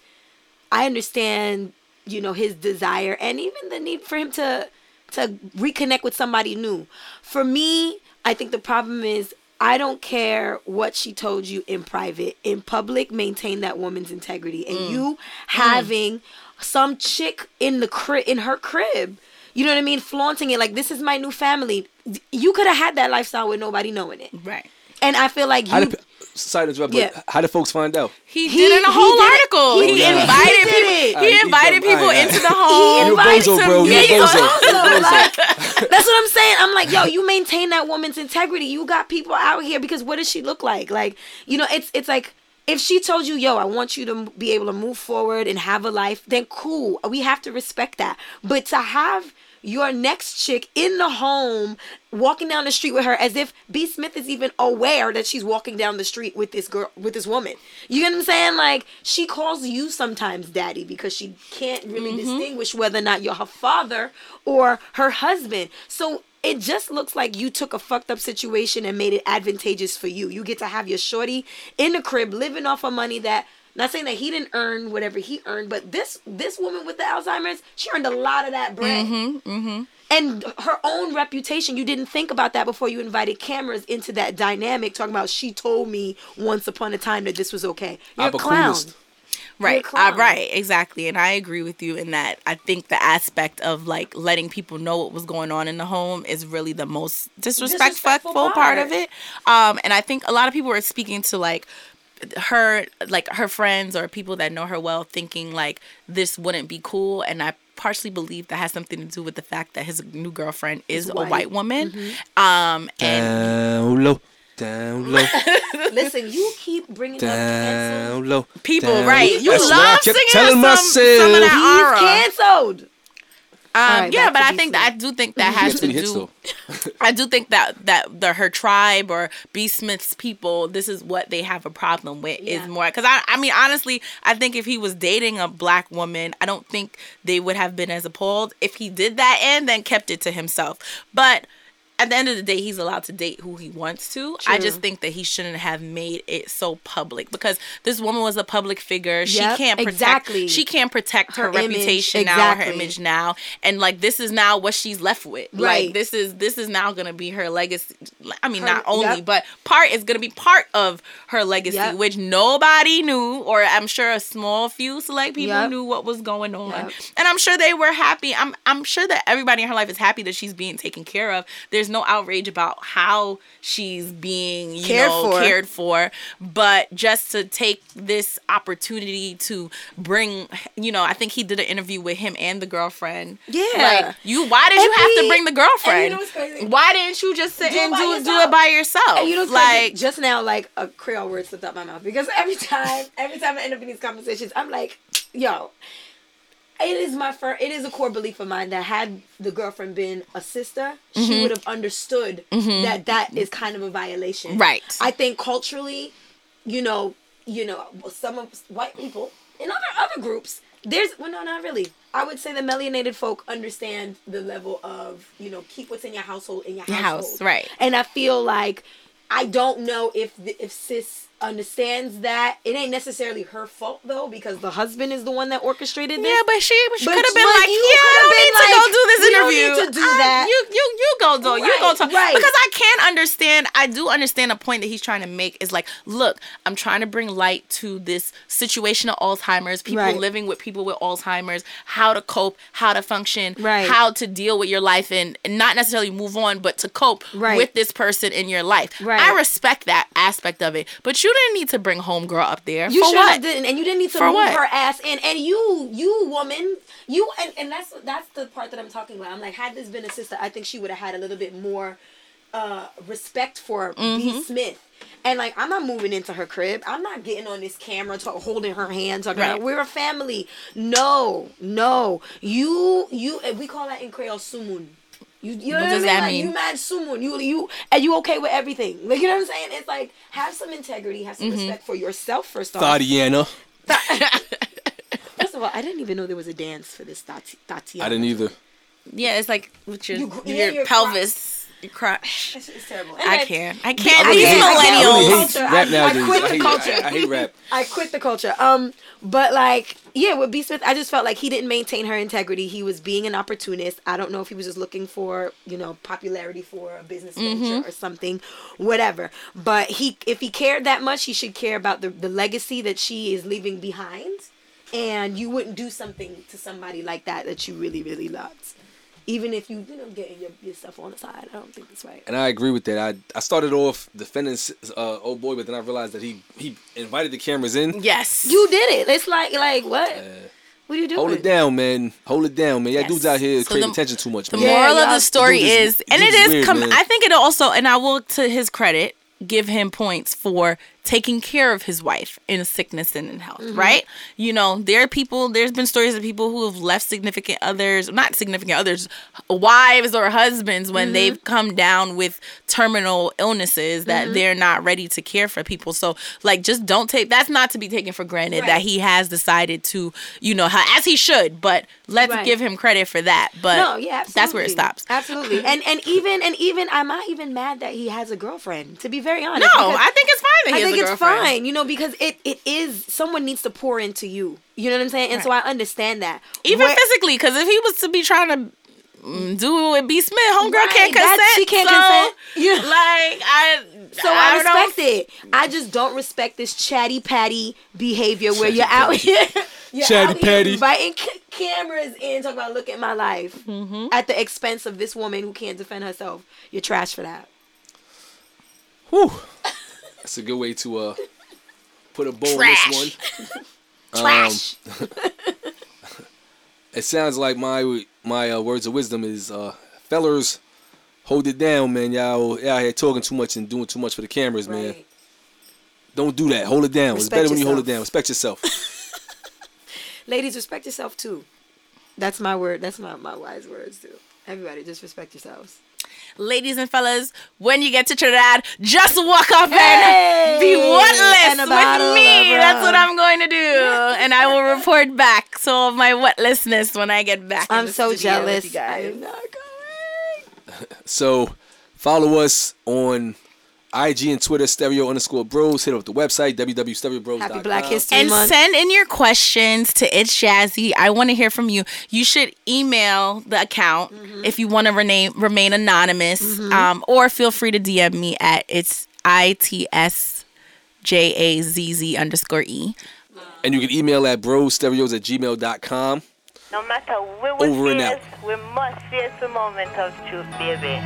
Speaker 3: I understand, you know, his desire and even the need for him to to reconnect with somebody new. For me, I think the problem is I don't care what she told you in private. In public, maintain that woman's integrity. And you having some chick in the crib in her crib. You know what I mean? Flaunting it like this is my new family. You could have had that lifestyle with nobody knowing it.
Speaker 4: Right.
Speaker 3: And I feel like
Speaker 2: How
Speaker 3: you
Speaker 2: did sorry to interrupt,
Speaker 3: Yeah.
Speaker 2: but how did folks find out?
Speaker 4: He,
Speaker 3: He-
Speaker 4: did it in a whole
Speaker 3: did it.
Speaker 4: article.
Speaker 3: He oh,
Speaker 4: He,
Speaker 2: did
Speaker 4: invited
Speaker 3: He
Speaker 4: people.
Speaker 3: it.
Speaker 4: He
Speaker 2: he
Speaker 4: invited people
Speaker 2: Alright,
Speaker 4: into the home.
Speaker 2: You a
Speaker 3: invited
Speaker 2: bozo,
Speaker 3: some-
Speaker 2: bro. You
Speaker 3: Yeah,
Speaker 2: bozo.
Speaker 3: also,
Speaker 2: You a bozo.
Speaker 3: like, that's what I'm saying. I'm like, yo, you maintain that woman's integrity. You got people out here because what does she look like? Like, you know, it's it's like if she told you, yo, I want you to be able to move forward and have a life, then cool. We have to respect that. But to have your next chick in the home walking down the street with her as if B Smith is even aware that she's walking down the street with this girl with this woman. You get what I'm saying? Like she calls you sometimes daddy because she can't really mm-hmm. distinguish whether or not you're her father or her husband. So it just looks like you took a fucked up situation and made it advantageous for you. You get to have your shorty in the crib living off of money that not saying that he didn't earn whatever he earned, but this this woman with the Alzheimer's, she earned a lot of that bread. And her own reputation, you didn't think about that before you invited cameras into that dynamic, talking about she told me once upon a time that this was okay. You're a clown.
Speaker 2: Opportunist.
Speaker 4: Right,
Speaker 3: You're a
Speaker 4: uh, right, exactly, and I agree with you in that. I think the aspect of like letting people know what was going on in the home is really the most disrespectful,
Speaker 3: Disrespectful
Speaker 4: part.
Speaker 3: part.
Speaker 4: of it. Um, and I think a lot of people are speaking to like her, like her friends or people that know her well, thinking like this wouldn't be cool, and I partially believe that has something to do with the fact that his new girlfriend is a
Speaker 3: white.
Speaker 4: white woman. Um, and
Speaker 2: Down low, down low,
Speaker 3: Listen, you keep bringing up cancel.
Speaker 2: down low.
Speaker 4: people,
Speaker 2: down
Speaker 4: right? You
Speaker 2: That's why
Speaker 4: love singing
Speaker 2: telling
Speaker 4: some, some of
Speaker 2: myself.
Speaker 4: that aura.
Speaker 3: He's canceled.
Speaker 4: Um,
Speaker 3: Alright,
Speaker 4: yeah, but I think that I do think that has to do. I do think that that the her tribe or B Smith's people, this is what they have a problem with
Speaker 3: Yeah.
Speaker 4: is more because I I mean honestly, I think if he was dating a black woman, I don't think they would have been as appalled if he did that and then kept it to himself. But at the end of the day, he's allowed to date who he wants to. I just think that he shouldn't have made it so public because this woman was a public figure. she can't protect.
Speaker 3: exactly.
Speaker 4: She can't protect her,
Speaker 3: Her image,
Speaker 4: reputation now, or her image now, and like this is now what she's left with.
Speaker 3: Right.
Speaker 4: Like this is this is now gonna be her legacy. I mean,
Speaker 3: Her-
Speaker 4: not only,
Speaker 3: yep.
Speaker 4: but part is gonna be part of her legacy,
Speaker 3: Yep.
Speaker 4: which nobody knew, or I'm sure a small few select people
Speaker 3: Yep.
Speaker 4: knew what was going on,
Speaker 3: Yep.
Speaker 4: and I'm sure they were happy. I'm I'm sure that everybody in her life is happy that she's being taken care of. There's there's no outrage about how she's being you
Speaker 3: Cared
Speaker 4: know
Speaker 3: for.
Speaker 4: cared for. But just to take this opportunity to bring you know i think he did an interview with him and the girlfriend.
Speaker 3: Yeah.
Speaker 4: like you why did you
Speaker 3: And
Speaker 4: have to bring the
Speaker 3: and you
Speaker 4: girlfriend
Speaker 3: know
Speaker 4: why didn't you just sit
Speaker 3: Do
Speaker 4: and do, do it by yourself?
Speaker 3: And you know,
Speaker 4: like
Speaker 3: just now, like a Creole word slipped out my mouth because every time, every time I end up in these conversations, I'm like, yo, it is my first. It is a core belief of mine that had the girlfriend been a sister,
Speaker 4: Mm-hmm.
Speaker 3: she would have understood that that is kind of a violation.
Speaker 4: Right.
Speaker 3: I think culturally, you know, you know, some of white people in other other groups. There's well, no, not really. I would say the melanated folk understand the level of you know keep what's in your household in your,
Speaker 4: Your
Speaker 3: household.
Speaker 4: house, right.
Speaker 3: And I feel like I don't know if the, if sis understands that it ain't necessarily her fault though because the husband is the one that orchestrated this.
Speaker 4: yeah, but she, she could have been like, "Yeah, I don't need
Speaker 3: been
Speaker 4: to go do this
Speaker 3: we don't need to do
Speaker 4: I-
Speaker 3: that."
Speaker 4: You, you, you go though. you go talk
Speaker 3: right.
Speaker 4: because I can understand. I do understand a point that he's trying to make is like, look, I'm trying to bring light to this situation of Alzheimer's. People
Speaker 3: Right.
Speaker 4: living with people with Alzheimer's, how to cope, how to function,
Speaker 3: Right.
Speaker 4: how to deal with your life, and, and not necessarily move on, but to cope
Speaker 3: Right.
Speaker 4: with this person in your life.
Speaker 3: Right.
Speaker 4: I respect that aspect of it, but you didn't need to bring homegirl up there.
Speaker 3: You sure
Speaker 4: what?
Speaker 3: didn't, and you didn't need to
Speaker 4: For
Speaker 3: move
Speaker 4: what?
Speaker 3: her ass in. And you, you woman, you, and, and that's that's the part that I'm talking about. I'm like, had this been a sister, I think she would have had a little bit more uh respect for
Speaker 4: Mm-hmm.
Speaker 3: B. Smith. And like, I'm not moving into her crib. I'm not getting on this camera, talk, holding her hand, talking.
Speaker 4: Right.
Speaker 3: About, We're a family. No, no. You, you. We call that in Creole sumun. You, you know
Speaker 4: What
Speaker 3: what,
Speaker 4: does
Speaker 3: I mean?
Speaker 4: that
Speaker 3: Like,
Speaker 4: mean?
Speaker 3: You mad sumun. You, you, and you okay with everything? Like, you know what I'm saying? It's like have some integrity, have
Speaker 4: Mm-hmm.
Speaker 3: some respect for yourself first off.
Speaker 2: Thadiana.
Speaker 3: First of all, I didn't even know there was a dance for this Tati- Tatiana.
Speaker 2: I didn't either.
Speaker 4: Yeah, it's like with your
Speaker 3: You
Speaker 4: your,
Speaker 3: yeah, your
Speaker 4: pelvis, your crotch.
Speaker 3: It's, it's terrible.
Speaker 4: I
Speaker 3: Anyway,
Speaker 4: can't. I can't.
Speaker 3: I
Speaker 4: These
Speaker 3: can't- I can't
Speaker 2: I really hate
Speaker 3: Culture.
Speaker 2: rap
Speaker 3: I- I quit
Speaker 2: I
Speaker 3: the culture.
Speaker 2: I, I hate rap.
Speaker 3: I quit the culture. Um, but like, yeah, with B Smith, I just felt like he didn't maintain her integrity. He was being an opportunist. I don't know if he was just looking for, you know, popularity for a business venture or something, whatever. But he, if he cared that much, he should care about the the legacy that she is leaving behind. And you wouldn't do something to somebody like that that you really, really loved. Even if you, you know, getting your, your stuff on the side. I don't think that's right.
Speaker 2: And I agree with that. I I started off defending uh, old boy, but then I realized that he he invited the cameras in.
Speaker 4: Yes.
Speaker 3: You did it. It's like, like what? what are you doing?
Speaker 2: Hold it down, man. Hold it down, man. Y'all
Speaker 4: Yes.
Speaker 2: dudes out here
Speaker 4: So
Speaker 2: creating
Speaker 4: the-
Speaker 2: attention too much,
Speaker 4: The
Speaker 2: man.
Speaker 3: Yeah,
Speaker 4: moral of the story
Speaker 2: is-
Speaker 4: is, and it
Speaker 2: is
Speaker 4: is.
Speaker 2: weird,
Speaker 4: com- I think it also, and I will, to his credit, give him points for taking care of his wife in sickness and in health.
Speaker 3: Mm-hmm.
Speaker 4: Right? You know, there are people. There's been stories of people who have left significant others, not significant others, wives or husbands when
Speaker 3: Mm-hmm.
Speaker 4: they've come down with terminal illnesses
Speaker 3: Mm-hmm.
Speaker 4: that they're not ready to care for people. So, like, just don't take. That's not to be taken for granted
Speaker 3: Right.
Speaker 4: that he has decided to, you know, ha- as he should. But let's
Speaker 3: Right.
Speaker 4: give him credit for that. But
Speaker 3: no, yeah, absolutely.
Speaker 4: that's where it stops.
Speaker 3: Absolutely, and and even and even I'm not even mad that he has a girlfriend. To be very honest,
Speaker 4: No, I think it's fine that he has
Speaker 3: think it's
Speaker 4: girlfriend.
Speaker 3: fine, you know, because it it is someone needs to pour into you. You know what I'm saying? And so I understand that.
Speaker 4: Even
Speaker 3: Where-
Speaker 4: physically, because if he was to be trying to mm, do it with B. Smith, homegirl
Speaker 3: Right,
Speaker 4: can't
Speaker 3: that-
Speaker 4: consent.
Speaker 3: she can't
Speaker 4: so,
Speaker 3: consent. Yeah.
Speaker 4: Like I,
Speaker 3: So I,
Speaker 4: don't
Speaker 3: respect it. I just don't respect this chatty patty behavior where you're out here. You're
Speaker 2: Chatty
Speaker 3: out here
Speaker 2: patty.
Speaker 3: inviting c- cameras in, talking about look at my life
Speaker 4: Mm-hmm.
Speaker 3: at the expense of this woman who can't defend herself. You're trash for that.
Speaker 2: Whew. That's a good way to uh put a bow
Speaker 4: Trash.
Speaker 2: on this one.
Speaker 3: Trash.
Speaker 2: It sounds like my my uh, words of wisdom is uh fellers hold it down, man. Y'all y'all here talking too much and doing too much for the cameras, man. Don't do that. Hold it down. it's
Speaker 3: Respect
Speaker 2: better when you hold it down. Respect yourself.
Speaker 3: Ladies, respect yourself too. That's my word. That's my, my wise words too. Everybody, just respect yourselves.
Speaker 4: Ladies and fellas, when you get to Trinidad, just walk up
Speaker 3: Hey!
Speaker 4: and be wetless
Speaker 3: And
Speaker 4: with me. That's what. I'm going to do, and I will report back so of my wetlessness when I get back.
Speaker 3: I'm so jealous. I'm not going.
Speaker 2: So follow us on IG and Twitter, stereo underscore bros. Hit up the website, www.stereobros.com.
Speaker 3: Happy Black History
Speaker 4: And
Speaker 3: Month.
Speaker 4: send in your questions to It's Jazzy. I want to hear from you. You should email the account
Speaker 3: Mm-hmm.
Speaker 4: if you want to remain remain anonymous, um, or feel free to DM me at it's i t s j a z z underscore e.
Speaker 2: And you can email at brostereos at gmail.com.
Speaker 1: No matter where we
Speaker 2: Over and out.
Speaker 1: we must face the moment of truth, baby.